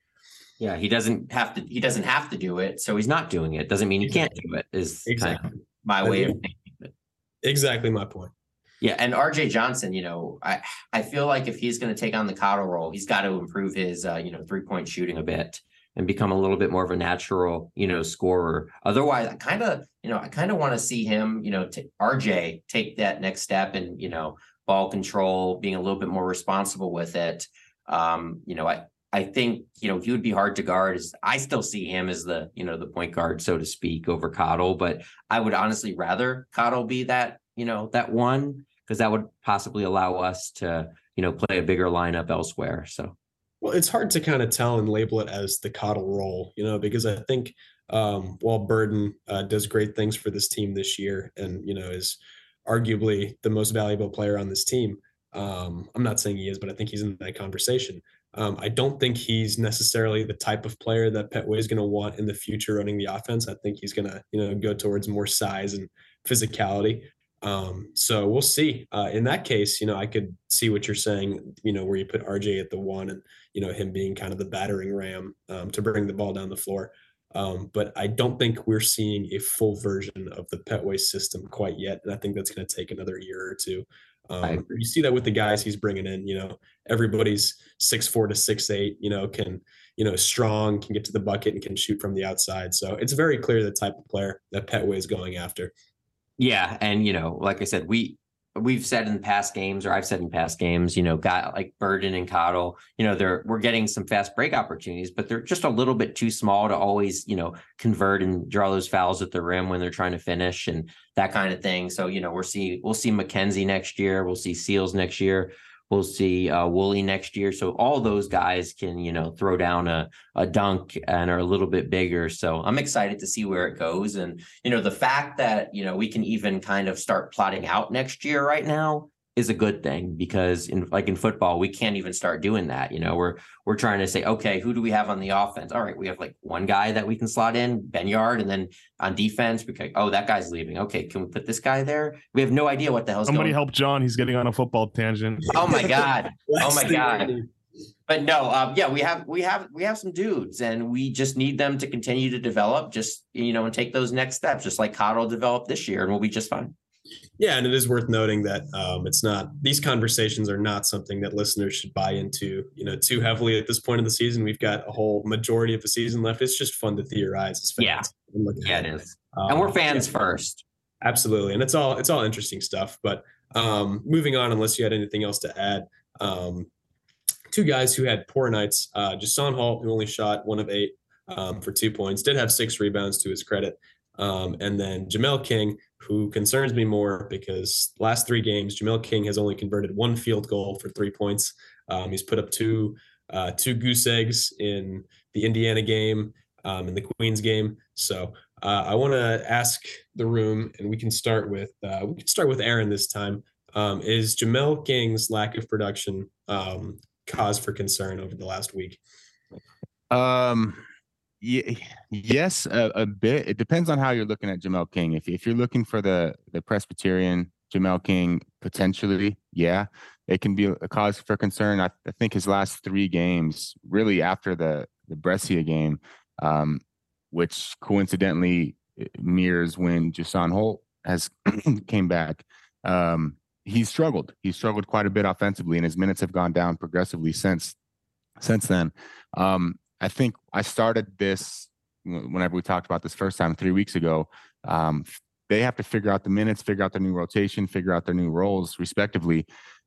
Yeah, he doesn't have to. He doesn't have to do it, so he's not doing it. Doesn't mean he can't do it. Is exactly kind of my way of thinking. Exactly my point. Yeah, and RJ Johnson, you know, I I feel like if he's going to take on the Cottle role, he's got to improve his uh, you know three point shooting a bit and become a little bit more of a natural, you know, scorer. Otherwise, I kind of, you know, I kind of want to see him, you know, t- RJ take that next step and, you know, ball control, being a little bit more responsible with it. Um, you know, I I think, you know, he would be hard to guard. Is I still see him as the, you know, the point guard, so to speak, over Cottle, but I would honestly rather Cottle be that, you know, that one because that would possibly allow us to, you know, play a bigger lineup elsewhere. So well, it's hard to kind of tell and label it as the Cottle role, you know, because I think um, while Burden uh, does great things for this team this year and, you know, is arguably the most valuable player on this team, um, I'm not saying he is, but I think he's in that conversation. Um, I don't think he's necessarily the type of player that Pettway is going to want in the future running the offense. I think he's going to, you know, go towards more size and physicality. Um, so we'll see. Uh, in that case, you know, I could see what you're saying, you know, where you put RJ at the one and, you know, him being kind of the battering ram um, to bring the ball down the floor. Um, but I don't think we're seeing a full version of the Pettway system quite yet. And I think that's going to take another year or two. Um, you see that with the guys he's bringing in, you know, everybody's six, four to six, eight, you know, can, you know, strong, can get to the bucket and can shoot from the outside. So it's very clear the type of player that Pettway is going after. Yeah, and you know, like I said, we we've said in past games, or I've said in past games, you know, got like Burden and Cottle, you know, they're we're getting some fast break opportunities, but they're just a little bit too small to always, you know, convert and draw those fouls at the rim when they're trying to finish and that kind of thing. So, you know, we're see we'll see McKenzie next year, we'll see Seals next year. We'll see uh, next year. So all those guys can, you know, throw down a, a dunk and are a little bit bigger. So I'm excited to see where it goes. And, you know, the fact that, you know, we can even kind of start plotting out next year right now is a good thing because in like in football we can't even start doing that you know? We're we're trying to say okay who do we have on the offense? All right we have like one guy that we can slot in Benyard and then on defense we can oh that guy's leaving. Okay can we put this guy there? We have no idea what the hell somebody going help Jon he's getting on a football tangent. Oh my god. Oh my god. but no um, yeah we have we have we have some dudes and we just need them to continue to develop just you know and take those next steps just like Cottle developed this year and we'll be just fine yeah, and it is worth noting that um, it's not these conversations are not something that listeners should buy into, you know, too heavily at this point in the season. We've got a whole majority of the season left. It's just fun to theorize as fans. Yeah, yeah, it is. Um, and we're fans yeah, first. Absolutely, and it's all it's all interesting stuff. But um, moving on, unless you had anything else to add, um, two guys who had poor nights. Uh, Jason Holt, who only shot one of eight um, for two points, did have six rebounds to his credit. Um, and then Jamel King, who concerns me more because last three games, Jamel King has only converted one field goal for three points. Um, he's put up two uh, two goose eggs in the Indiana game um, and the Queens game. So uh, I want to ask the room, and we can start with uh, we can start with Aaron this time. Um, is Jamel King's lack of production um, cause for concern over the last week? Um yes, a, a, bit. It depends on how you're looking at Jamel King. If if you're looking for the the Presbyterian Jamel King, potentially, yeah, it can be a cause for concern. I, I think his last three games, really after the the Brescia game, um, which coincidentally uh, mirrors when Jason Holt has came back. Um, he's struggled. He struggled quite a bit offensively, and his minutes have gone down progressively since since then. Um, I think I started this whenever we talked about this first time three weeks ago. Um, they have to figure out the minutes, figure out their new rotation, figure out their new roles respectively.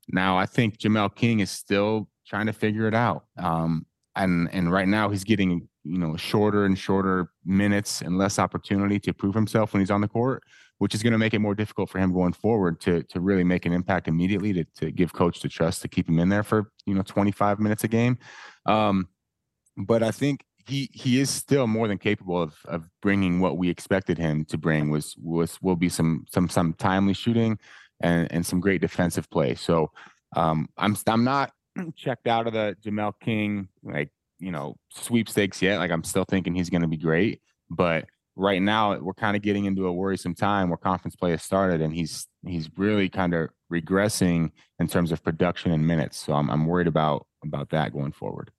Now, I think Jamel King is still trying to figure it out. Um, and and right now he's getting you know shorter and shorter minutes and less opportunity to prove himself when he's on the court, which is going to make it more difficult for him going forward to to really make an impact immediately to to give coach the trust to keep him in there for you know 25 minutes a game. Um, but I think he he is still more than capable of of bringing what we expected him to bring was was will be some some some timely shooting and and some great defensive play. So um, I'm I'm not checked out of the Jamel King like you know sweepstakes yet. Like I'm still thinking he's going to be great, but right now we're kind of getting into a worrisome time where conference play has started and he's he's really kind of regressing in terms of production and minutes. So I'm I'm worried about about that going forward.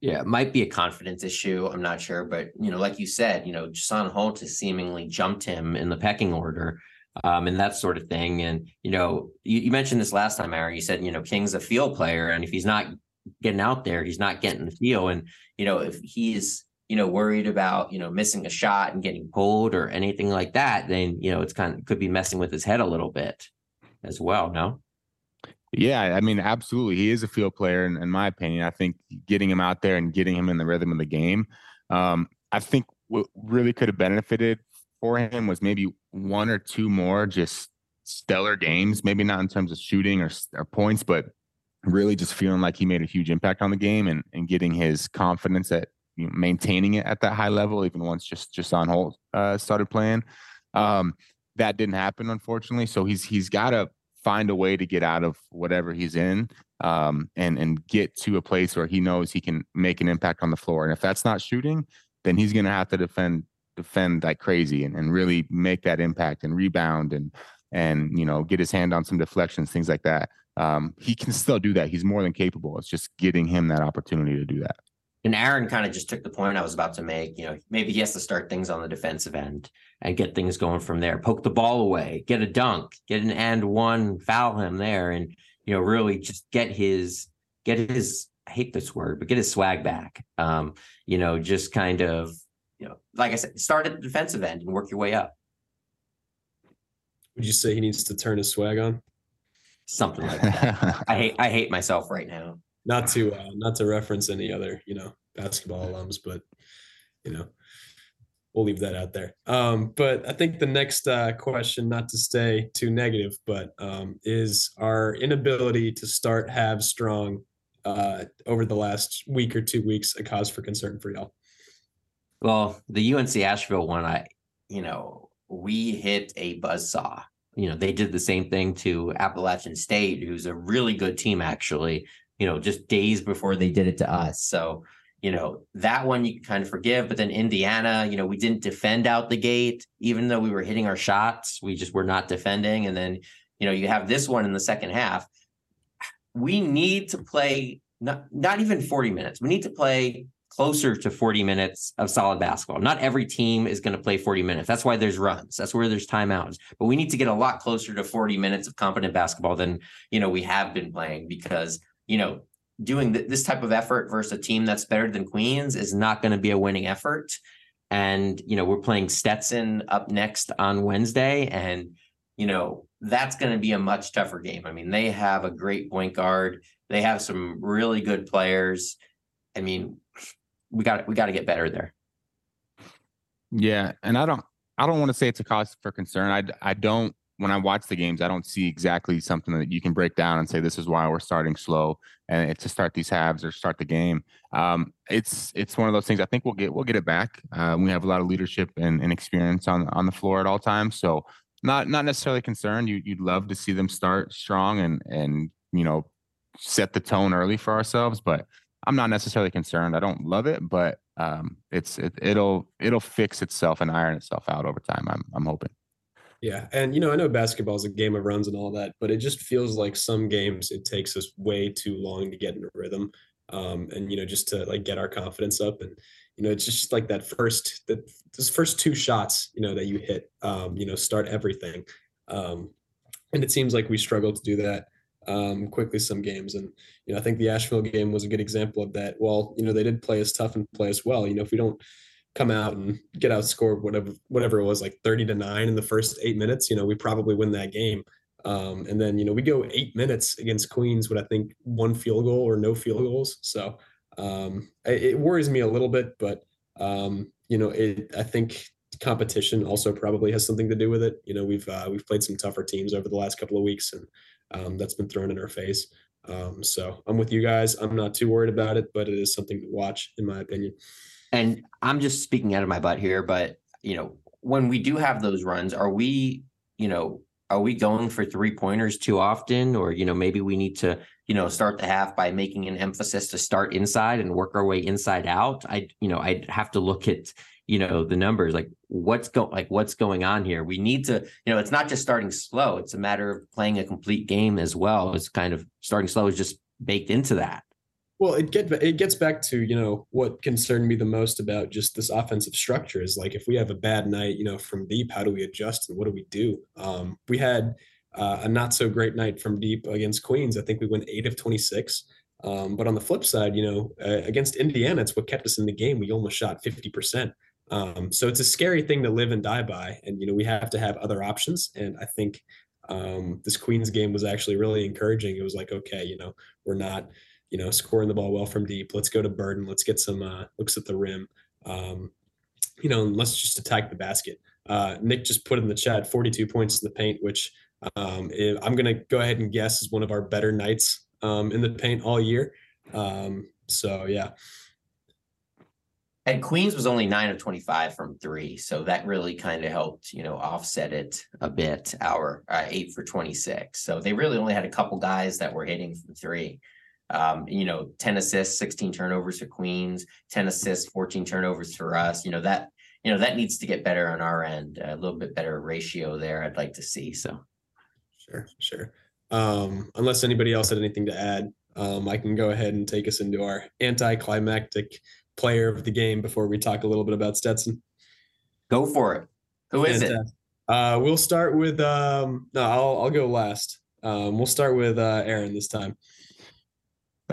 Yeah, it might be a confidence issue. I'm not sure, but you know, like you said, you know, Jason Holt has seemingly jumped him in the pecking order, um, and that sort of thing. And you know, you, you mentioned this last time, Aaron. You said you know King's a field player, and if he's not getting out there, he's not getting the feel. And you know, if he's you know worried about you know missing a shot and getting pulled or anything like that, then you know it's kind of could be messing with his head a little bit as well. No. Yeah, I mean, absolutely. He is a field player, in, in my opinion. I think getting him out there and getting him in the rhythm of the game, um, I think what really could have benefited for him was maybe one or two more just stellar games. Maybe not in terms of shooting or, or points, but really just feeling like he made a huge impact on the game and, and getting his confidence at you know, maintaining it at that high level, even once just just on hold uh, started playing. Um, that didn't happen, unfortunately. So he's he's got to find a way to get out of whatever he's in um, and and get to a place where he knows he can make an impact on the floor. And if that's not shooting, then he's going to have to defend defend like crazy and, and really make that impact and rebound and and you know get his hand on some deflections, things like that. Um, he can still do that. He's more than capable. It's just getting him that opportunity to do that. And Aaron kind of just took the point I was about to make. You know, maybe he has to start things on the defensive end and get things going from there. Poke the ball away, get a dunk, get an and one, foul him there, and you know, really just get his get his I hate this word, but get his swag back. Um, you know, just kind of, you know, like I said, start at the defensive end and work your way up. Would you say he needs to turn his swag on? Something like that. I hate I hate myself right now not to uh, not to reference any other you know basketball alums, but you know we'll leave that out there. Um, but I think the next uh, question, not to stay too negative, but um, is our inability to start have strong uh, over the last week or two weeks a cause for concern for y'all? Well, the UNC Asheville one, I you know we hit a buzz saw. You know, they did the same thing to Appalachian State, who's a really good team, actually you know, just days before they did it to us. So, you know, that one you can kind of forgive. But then Indiana, you know, we didn't defend out the gate, even though we were hitting our shots, we just were not defending. And then, you know, you have this one in the second half. We need to play not not even 40 minutes. We need to play closer to 40 minutes of solid basketball. Not every team is going to play 40 minutes. That's why there's runs. That's where there's timeouts. But we need to get a lot closer to 40 minutes of competent basketball than, you know, we have been playing because you know, doing th- this type of effort versus a team that's better than Queens is not going to be a winning effort. And, you know, we're playing Stetson up next on Wednesday. And, you know, that's going to be a much tougher game. I mean, they have a great point guard. They have some really good players. I mean, we got we got to get better there. Yeah, and I don't I don't want to say it's a cause for concern. I I don't when I watch the games, I don't see exactly something that you can break down and say this is why we're starting slow and to start these halves or start the game. Um, it's it's one of those things. I think we'll get we'll get it back. Uh, we have a lot of leadership and, and, experience on on the floor at all times, so not not necessarily concerned. You, you'd love to see them start strong and and you know set the tone early for ourselves, but I'm not necessarily concerned. I don't love it, but um, it's it, it'll it'll fix itself and iron itself out over time. I'm I'm hoping. Yeah. And, you know, I know basketball is a game of runs and all that, but it just feels like some games it takes us way too long to get in a rhythm. Um, and, you know, just to like get our confidence up. And, you know, it's just like that first, that those first two shots, you know, that you hit, um, you know, start everything. Um, and it seems like we struggle to do that um, quickly some games. And, you know, I think the Asheville game was a good example of that. Well, you know, they did play as tough and play as well. You know, if we don't, come out and get outscored whatever whatever it was like 30 to 9 in the first eight minutes you know we probably win that game. Um, and then you know we go eight minutes against queens with i think one field goal or no field goals. So um, it, it, worries me a little bit but um, you know it, i think competition also probably has something to do with it. You know we've uh, we've played some tougher teams over the last couple of weeks and um, that's been thrown in our face. Um, so i'm with you guys. I'm not too worried about it but it is something to watch in my opinion and I'm just speaking out of my butt here, but you know, when we do have those runs, are we, you know, are we going for three pointers too often? Or, you know, maybe we need to, you know, start the half by making an emphasis to start inside and work our way inside out, I, you know, I'd have to look at, you know, the numbers, like what's going, like what's going on here. We need to, you know, it's not just starting slow. It's a matter of playing a complete game as well. It's kind of starting slow is just baked into that. Well, it get it gets back to you know what concerned me the most about just this offensive structure is like if we have a bad night, you know, from deep, how do we adjust and what do we do? Um, we had uh, a not so great night from deep against Queens. I think we went eight of twenty six. Um, but on the flip side, you know, uh, against Indiana, it's what kept us in the game. We almost shot fifty percent. Um, so it's a scary thing to live and die by, and you know we have to have other options. And I think um, this Queens game was actually really encouraging. It was like, okay, you know, we're not you know, scoring the ball well from deep. Let's go to Burden. Let's get some uh, looks at the rim. Um, you know, let's just attack the basket. Uh, Nick just put in the chat 42 points in the paint, which um, I'm going to go ahead and guess is one of our better nights um, in the paint all year. Um, so, yeah. And Queens was only nine of 25 from three. So that really kind of helped, you know, offset it a bit. Our uh, eight for 26. So they really only had a couple guys that were hitting from three. Um, you know, 10 assists, 16 turnovers for Queens, 10 assists, 14 turnovers for us. You know, that, you know, that needs to get better on our end, a little bit better ratio there. I'd like to see. So sure, sure. Um, unless anybody else had anything to add, um, I can go ahead and take us into our anticlimactic player of the game before we talk a little bit about Stetson. Go for it. Who is Fantastic. it? Uh, we'll start with um, no, I'll I'll go last. Um, we'll start with uh, Aaron this time.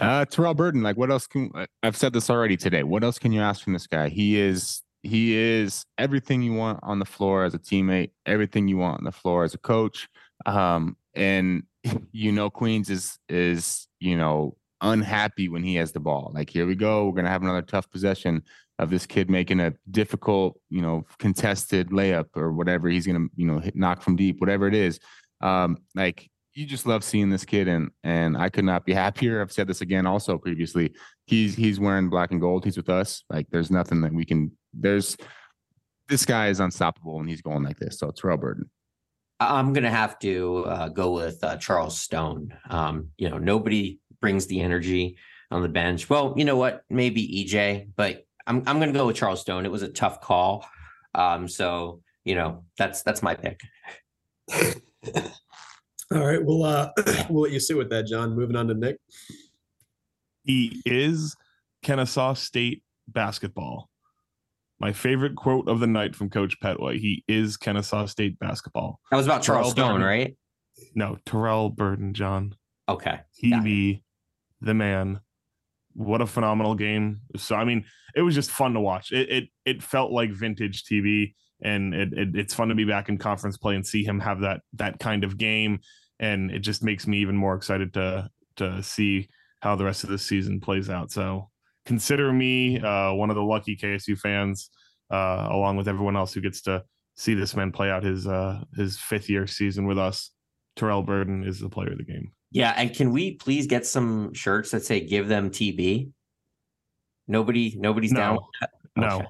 Uh, Terrell Burden, like what else can I've said this already today? What else can you ask from this guy? He is he is everything you want on the floor as a teammate, everything you want on the floor as a coach. Um, and you know, Queens is is you know unhappy when he has the ball. Like here we go, we're gonna have another tough possession of this kid making a difficult, you know, contested layup or whatever he's gonna you know hit knock from deep, whatever it is. Um, like you just love seeing this kid and and I could not be happier. I've said this again also previously. He's he's wearing black and gold. He's with us. Like there's nothing that we can there's this guy is unstoppable and he's going like this. So Terrell Burden. I'm gonna have to uh, go with uh, Charles Stone. Um, you know, nobody brings the energy on the bench. Well, you know what? Maybe EJ, but I'm I'm gonna go with Charles Stone. It was a tough call. Um, so you know, that's that's my pick. All right, we'll uh we'll let you sit with that, Jon. Moving on to Nick. He is Kennesaw State basketball. My favorite quote of the night from Coach Pettway. He is Kennesaw State basketball. That was about Charles Terrell Stone, Burden. right? No, Terrell Burden, Jon. Okay. He be the man. What a phenomenal game. So I mean, it was just fun to watch. It it it felt like vintage TV and it, it, it's fun to be back in conference play and see him have that that kind of game. And it just makes me even more excited to to see how the rest of this season plays out. So consider me uh, one of the lucky ksu fans uh, along with everyone else who gets to see this man play out his uh, his fifth year season with us. Terrell burden is the player of the game. Yeah and can we please get some shirts that say give them tb nobody nobody's no, down no. Okay.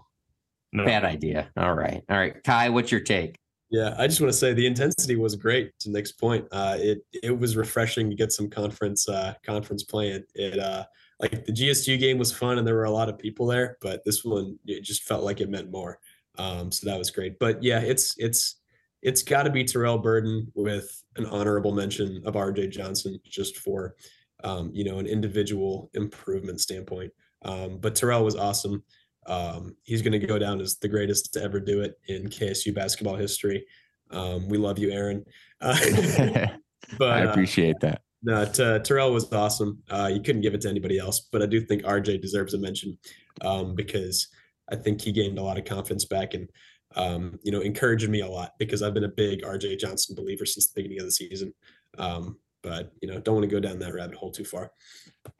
No. Bad idea. All right. All right. Kai, what's your take? Yeah, I just want to say the intensity was great. To Nick's point, uh, it it was refreshing to get some conference uh, conference play. It, it uh, like the GSU game was fun and there were a lot of people there, but this one it just felt like it meant more. Um, so that was great. But yeah, it's it's it's got to be Terrell Burden with an honorable mention of RJ Johnson just for um, you know an individual improvement standpoint. Um, but Terrell was awesome. Um, he's going to go down as the greatest to ever do it in KSU basketball history. Um, we love you, Aaron. Uh, but I uh, appreciate uh, that. No, t- Terrell was awesome. Uh, you couldn't give it to anybody else, but I do think RJ deserves a mention um, because I think he gained a lot of confidence back and um, you know encouraged me a lot because I've been a big RJ Johnson believer since the beginning of the season. Um, but you know, don't want to go down that rabbit hole too far.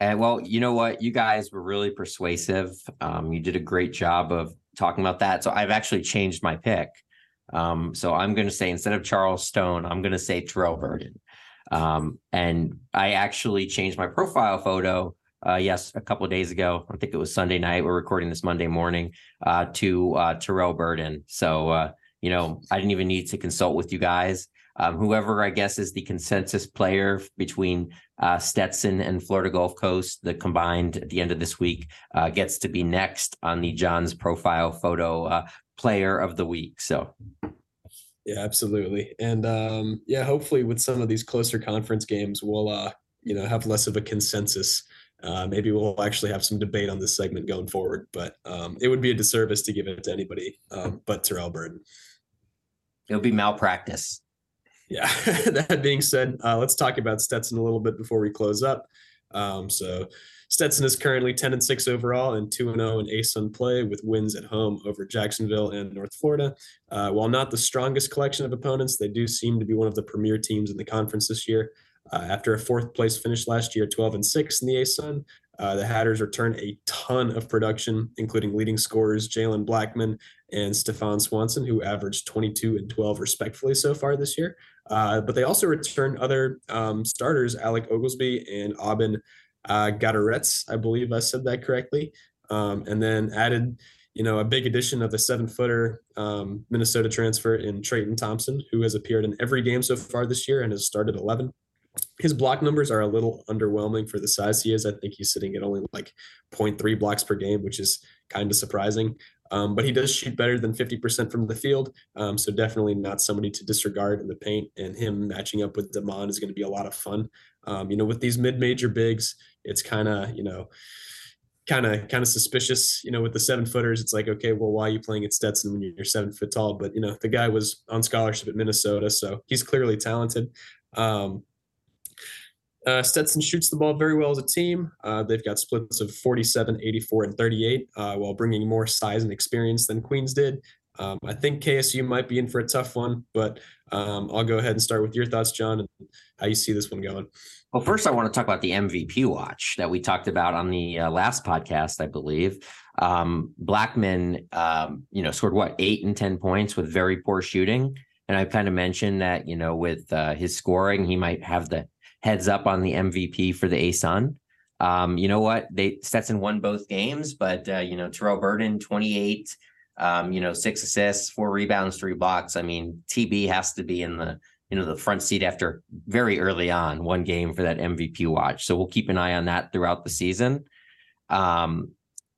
And well, you know what? You guys were really persuasive. Um, you did a great job of talking about that. So I've actually changed my pick. Um, so I'm going to say instead of Charles Stone, I'm going to say Terrell Burden. Um, and I actually changed my profile photo. Uh, yes, a couple of days ago. I think it was Sunday night. We're recording this Monday morning uh, to uh, Terrell Burden. So uh, you know, I didn't even need to consult with you guys. Um, whoever I guess is the consensus player between uh, Stetson and Florida Gulf Coast, the combined at the end of this week, uh, gets to be next on the Jon's profile photo uh, player of the week. So. Yeah, absolutely. And um, yeah, hopefully with some of these closer conference games, we'll uh, you know have less of a consensus. Uh, maybe we'll actually have some debate on this segment going forward, but um, it would be a disservice to give it to anybody um, but Terrell Burden. It'll be malpractice. Yeah. that being said, uh, let's talk about Stetson a little bit before we close up. Um, so Stetson is currently 10 and 6 overall and 2 and 0 in ASUN play with wins at home over Jacksonville and North Florida. Uh, while not the strongest collection of opponents, they do seem to be one of the premier teams in the conference this year. Uh, after a fourth place finish last year, 12 and 6 in the ASUN, uh, the Hatters returned a ton of production, including leading scorers Jalen Blackman and Stephan Swanson, who averaged 22 and 12 respectfully so far this year. Uh, but they also returned other um, starters, Alec Oglesby and Aubin uh, Gadaretz, I believe I said that correctly, um, and then added, you know, a big addition of the seven-footer um, Minnesota transfer in Treyton Thompson, who has appeared in every game so far this year and has started 11. His block numbers are a little underwhelming for the size he is. I think he's sitting at only like 0.3 blocks per game, which is kind of surprising. Um, but he does shoot better than 50% from the field. Um, so definitely not somebody to disregard in the paint. And him matching up with Demond is going to be a lot of fun. Um, you know, with these mid-major bigs, it's kind of, you know, kind of kind of suspicious. You know, with the seven footers, it's like, okay, well, why are you playing at Stetson when you're seven foot tall? But you know, the guy was on scholarship at Minnesota, so he's clearly talented. Um, uh, Stetson shoots the ball very well as a team. Uh, they've got splits of 47, 84, and 38, uh, while bringing more size and experience than Queens did. Um, I think KSU might be in for a tough one, but um, I'll go ahead and start with your thoughts, Jon, and how you see this one going. Well, first, I want to talk about the MVP watch that we talked about on the uh, last podcast, I believe. Um, Blackman, um, you know, scored what eight and ten points with very poor shooting, and I kind of mentioned that you know with uh, his scoring, he might have the heads up on the MVP for the ASUN. Um, you know what? They Stetson won both games, but uh, you know Terrell Burden, 28, um, you know, six assists, four rebounds, three blocks. I mean, TB has to be in the you know the front seat after very early on one game for that MVP watch. So we'll keep an eye on that throughout the season. Um,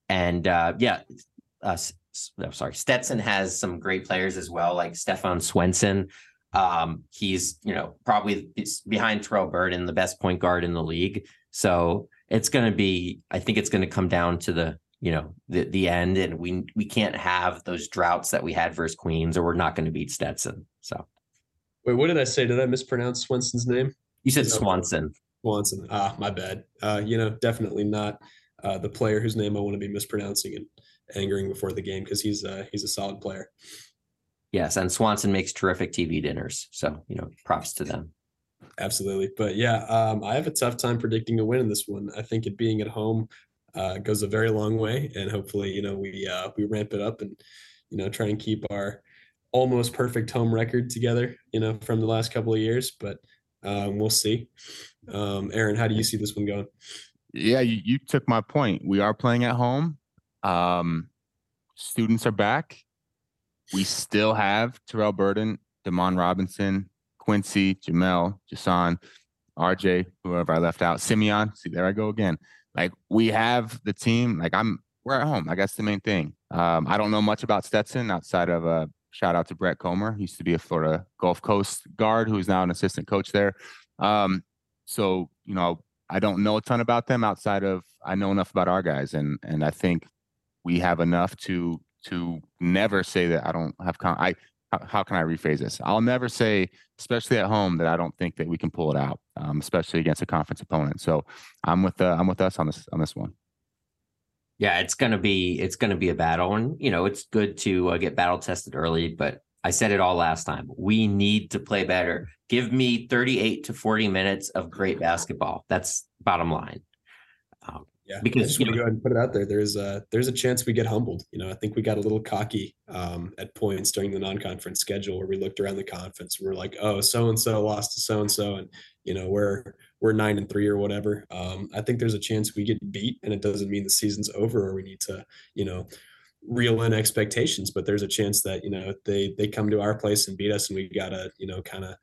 and uh, yeah, uh, I'm sorry, Stetson has some great players as well, like Stephan Swenson. Um, he's, you know, probably behind Terrell Burden, the best point guard in the league. So it's going to be, I think it's going to come down to the, you know, the the end, and we we can't have those droughts that we had versus Queens, or we're not going to beat Stetson. So, wait, what did I say? Did I mispronounce Swenson's name? You said Swanson. Swanson. Ah, my bad. Uh, you know, definitely not uh, the player whose name I want to be mispronouncing and angering before the game because he's uh, he's a solid player. Yes, and Swanson makes terrific TV dinners. So, you know, props to them. Absolutely. But yeah, um, I have a tough time predicting a win in this one. I think it being at home uh, goes a very long way. And hopefully, you know, we uh, we ramp it up and, you know, try and keep our almost perfect home record together, you know, from the last couple of years. But um, we'll see. Um, Aaron, how do you see this one going? Yeah, you, you took my point. We are playing at home. Um, students are back we still have Terrell Burden, Demond Robinson, Quincy, Jamel, Jason, RJ, whoever I left out, Simeon. See, there I go again. Like we have the team. Like I'm, we're at home. I guess the main thing. Um, I don't know much about Stetson outside of a shout out to Brett Comer. He used to be a Florida Gulf Coast guard who's now an assistant coach there. Um, so you know, I don't know a ton about them outside of I know enough about our guys, and and I think we have enough to to never say that I don't have con- I how can I rephrase this? I'll never say, especially at home, that I don't think that we can pull it out, um, especially against a conference opponent. So I'm with uh, I'm with us on this on this one. Yeah, it's gonna be it's gonna be a battle, and you know it's good to uh, get battle tested early. But I said it all last time. We need to play better. Give me 38 to 40 minutes of great basketball. That's bottom line. Um, yeah, because I just want to go ahead and put it out there. There's a there's a chance we get humbled. You know, I think we got a little cocky um, at points during the non-conference schedule where we looked around the conference and we're like, oh, so and so lost to so and so, and you know we're we're nine and three or whatever. Um, I think there's a chance we get beat, and it doesn't mean the season's over or we need to you know reel in expectations, but there's a chance that you know they they come to our place and beat us, and we gotta you know kind of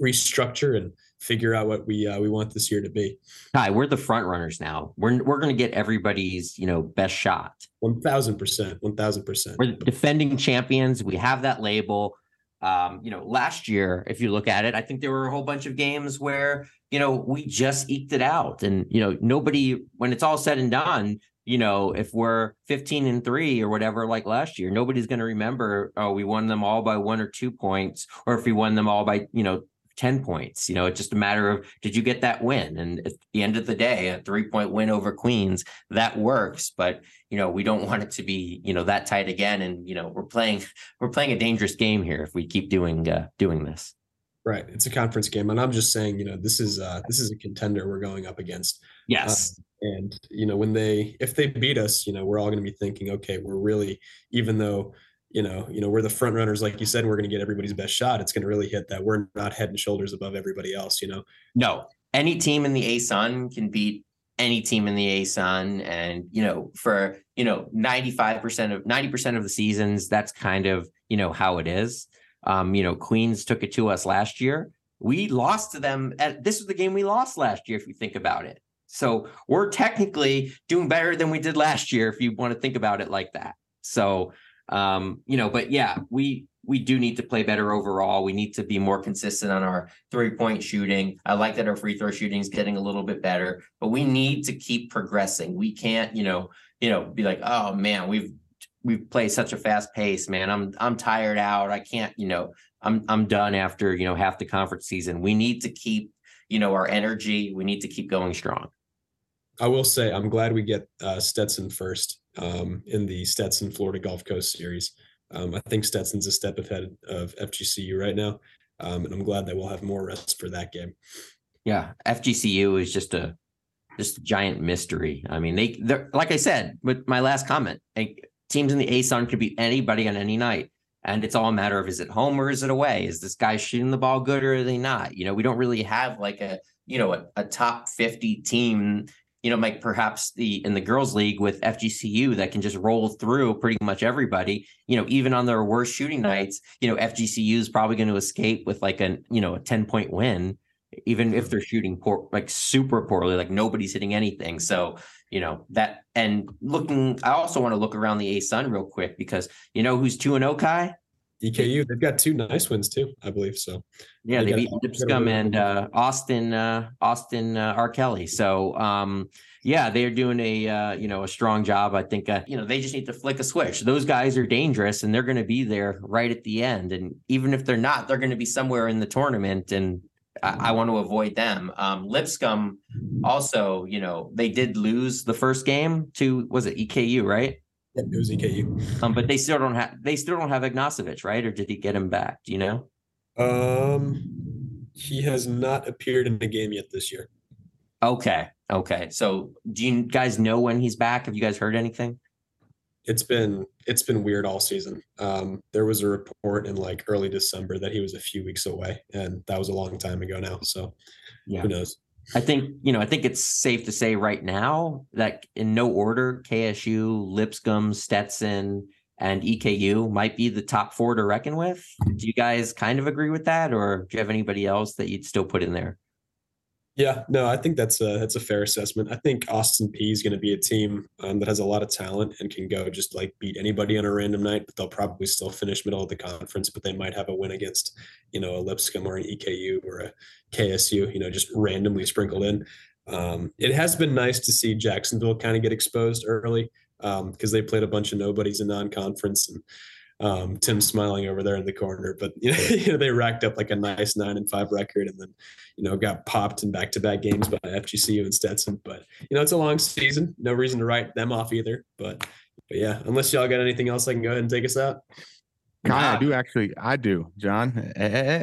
restructure and figure out what we uh, we want this year to be. Hi, we're the front runners now. We're we're going to get everybody's you know best shot. One thousand percent, one thousand percent. We're defending champions. We have that label. Um, you know, last year, if you look at it, I think there were a whole bunch of games where you know we just eked it out, and you know nobody, when it's all said and done, you know, if we're 15 and three or whatever, like last year, nobody's going to remember, oh, we won them all by one or two points, or if we won them all by, you know, 10 points. You know, it's just a matter of did you get that win? And at the end of the day, a three point win over Queens, that works. But, you know, we don't want it to be, you know, that tight again. And, you know, we're playing, we're playing a dangerous game here if we keep doing, uh, doing this. Right. It's a conference game. And I'm just saying, you know, this is, uh, this is a contender we're going up against. Yes. Uh, and you know when they if they beat us you know we're all going to be thinking okay we're really even though you know you know we're the front runners like you said we're going to get everybody's best shot. It's going to really hit that. We're not head and shoulders above everybody else you know? No. Any team in the asun can beat any team in the asun and you know for you know 95% of 90% of the seasons that's kind of you know how it is. Um you know queens took it to us last year. We lost to them at this was the game we lost last year if you think about it. So we're technically doing better than we did last year, if you want to think about it like that. So, um, you know, but yeah, we we do need to play better overall. We need to be more consistent on our three point shooting. I like that our free throw shooting is getting a little bit better, but we need to keep progressing. We can't, you know, you know, be like, oh man, we've we've played such a fast pace, man. I'm I'm tired out. I can't, you know, I'm I'm done after you know half the conference season. We need to keep, you know, our energy. We need to keep going strong. I will say I'm glad we get uh, Stetson first um, in the Stetson Florida Gulf Coast series. Um, I think Stetson's a step ahead of FGCU right now, um, and I'm glad that we'll have more rest for that game. Yeah, FGCU is just a just a giant mystery. I mean, they they're like I said with my last comment, teams in the ASUN could beat anybody on any night. And it's all a matter of is it home or is it away? Is this guy shooting the ball good or are they not? You know, we don't really have like a you know a, a top 50 team you know, like perhaps the in the girls' league with FGCU that can just roll through pretty much everybody. You know, even on their worst shooting nights, you know, FGCU is probably going to escape with like a you know a ten point win, even if they're shooting poor, like super poorly, like nobody's hitting anything. So you know that and looking, I also want to look around the ASUN real quick because you know who's two and oh, Okai. EKU, they've got two nice wins too, I believe. So yeah, they, they beat Lipscomb and uh, Austin uh, Austin uh, R. Kelly. So um, yeah, they're doing a uh, you know a strong job. I think uh, you know they just need to flick a switch. Those guys are dangerous, and they're going to be there right at the end. And even if they're not, they're going to be somewhere in the tournament. And I, I want to avoid them. Um, Lipscomb also, you know, they did lose the first game to was it EKU, right? It was EKU. Um, but they still don't have they still don't have Ognacevic, right? Or did he get him back? Do you know? Um, he has not appeared in the game yet this year. Okay, okay. So, do you guys know when he's back? Have you guys heard anything? It's been it's been weird all season. Um, there was a report in like early December that he was a few weeks away, and that was a long time ago now. So, yeah. who knows? I think, you know, I think it's safe to say right now that in no order, KSU, Lipscomb, Stetson, and EKU might be the top four to reckon with. Do you guys kind of agree with that, or do you have anybody else that you'd still put in there? Yeah, no, I think that's a that's a fair assessment. I think Austin Peay is going to be a team um, that has a lot of talent and can go just like beat anybody on a random night, but they'll probably still finish middle of the conference. But they might have a win against, you know, a Lipscomb or an EKU or a KSU, you know, just randomly sprinkled in. Um, it has been nice to see Jacksonville kind of get exposed early because um, they played a bunch of nobodies in non-conference and um, Tim smiling over there in the corner. But you know, you know, they racked up like a nice nine and five record, and then you know got popped in back to back games by FGCU and Stetson. But you know, it's a long season. No reason to write them off either. But but yeah, unless y'all got anything else, I can go ahead and take us out. Kai, I do actually. I do, Jon. Eh, eh, eh.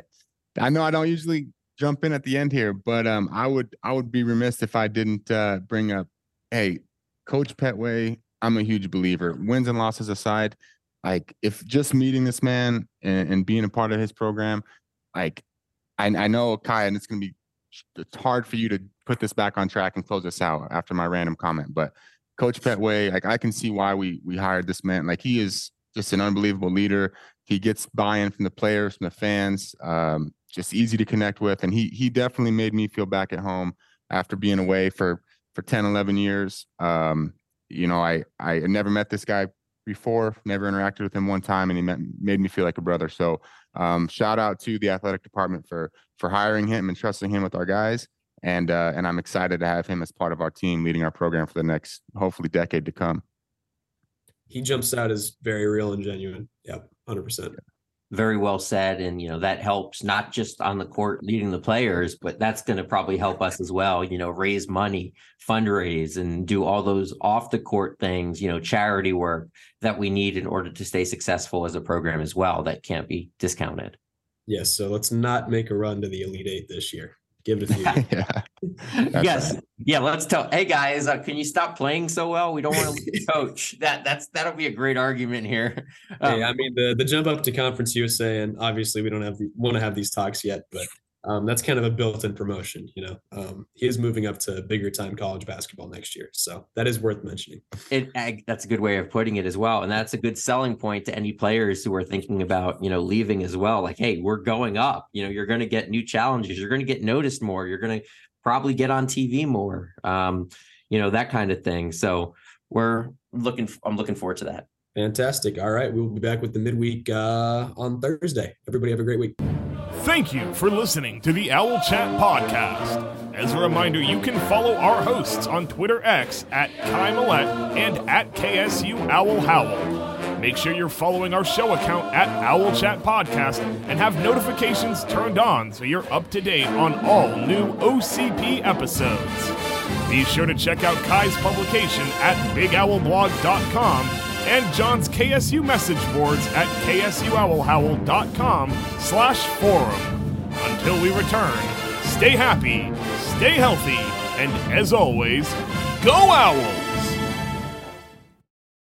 I know I don't usually jump in at the end here, but um, I would I would be remiss if I didn't uh, bring up. Hey, Coach Pettway, I'm a huge believer. Wins and losses aside, like if just meeting this man and, and being a part of his program, like I, I know Kai, and it's gonna be it's hard for you to put this back on track and close this out after my random comment, but Coach Pettway, like I can see why we we hired this man. Like he is just an unbelievable leader. He gets buy-in from the players, from the fans. Um, just easy to connect with, and he he definitely made me feel back at home after being away for for 10, 11 years. Um, you know, I I never met this guy before, never interacted with him one time, and he met, made me feel like a brother. So, um, shout out to the athletic department for for hiring him and trusting him with our guys. And uh, and I'm excited to have him as part of our team, leading our program for the next hopefully decade to come. He jumps out as very real and genuine. Yep, hundred percent very well said and you know that helps not just on the court leading the players but that's going to probably help us as well you know raise money fundraise and do all those off the court things you know charity work that we need in order to stay successful as a program as well that can't be discounted. Yes so let's not make a run to the elite eight this year Give it a few. yeah. yes. Right. Yeah. Let's tell. Hey guys, uh, can you stop playing so well? We don't want to coach. That that's that'll be a great argument here. Um, hey, I mean the the jump up to Conference USA, and obviously we don't have the, want to have these talks yet, but um, that's kind of a built-in promotion. You know, um, he is moving up to bigger time college basketball next year, so that is worth mentioning. It, that's a good way of putting it as well, and that's a good selling point to any players who are thinking about you know leaving as well. Like, hey, we're going up. You know, you're going to get new challenges. You're going to get noticed more. You're going to probably get on TV more. Um, you know, that kind of thing. So we're looking. I'm looking forward to that. Fantastic. All right, we'll be back with the midweek uh, on Thursday. Everybody have a great week. Thank you for listening to the Owl Chat podcast. As a reminder, you can follow our hosts on Twitter X at Kai Millett and at KSU Owl Howl. Make sure you're following our show account at Owl Chat Podcast and have notifications turned on so you're up to date on all new OCP episodes. Be sure to check out Kai's publication at BigOwlBlog.com and Jon's KSU message boards at ksuowlhowl.com slash forum. Until we return, stay happy, stay healthy, and as always, go Owl!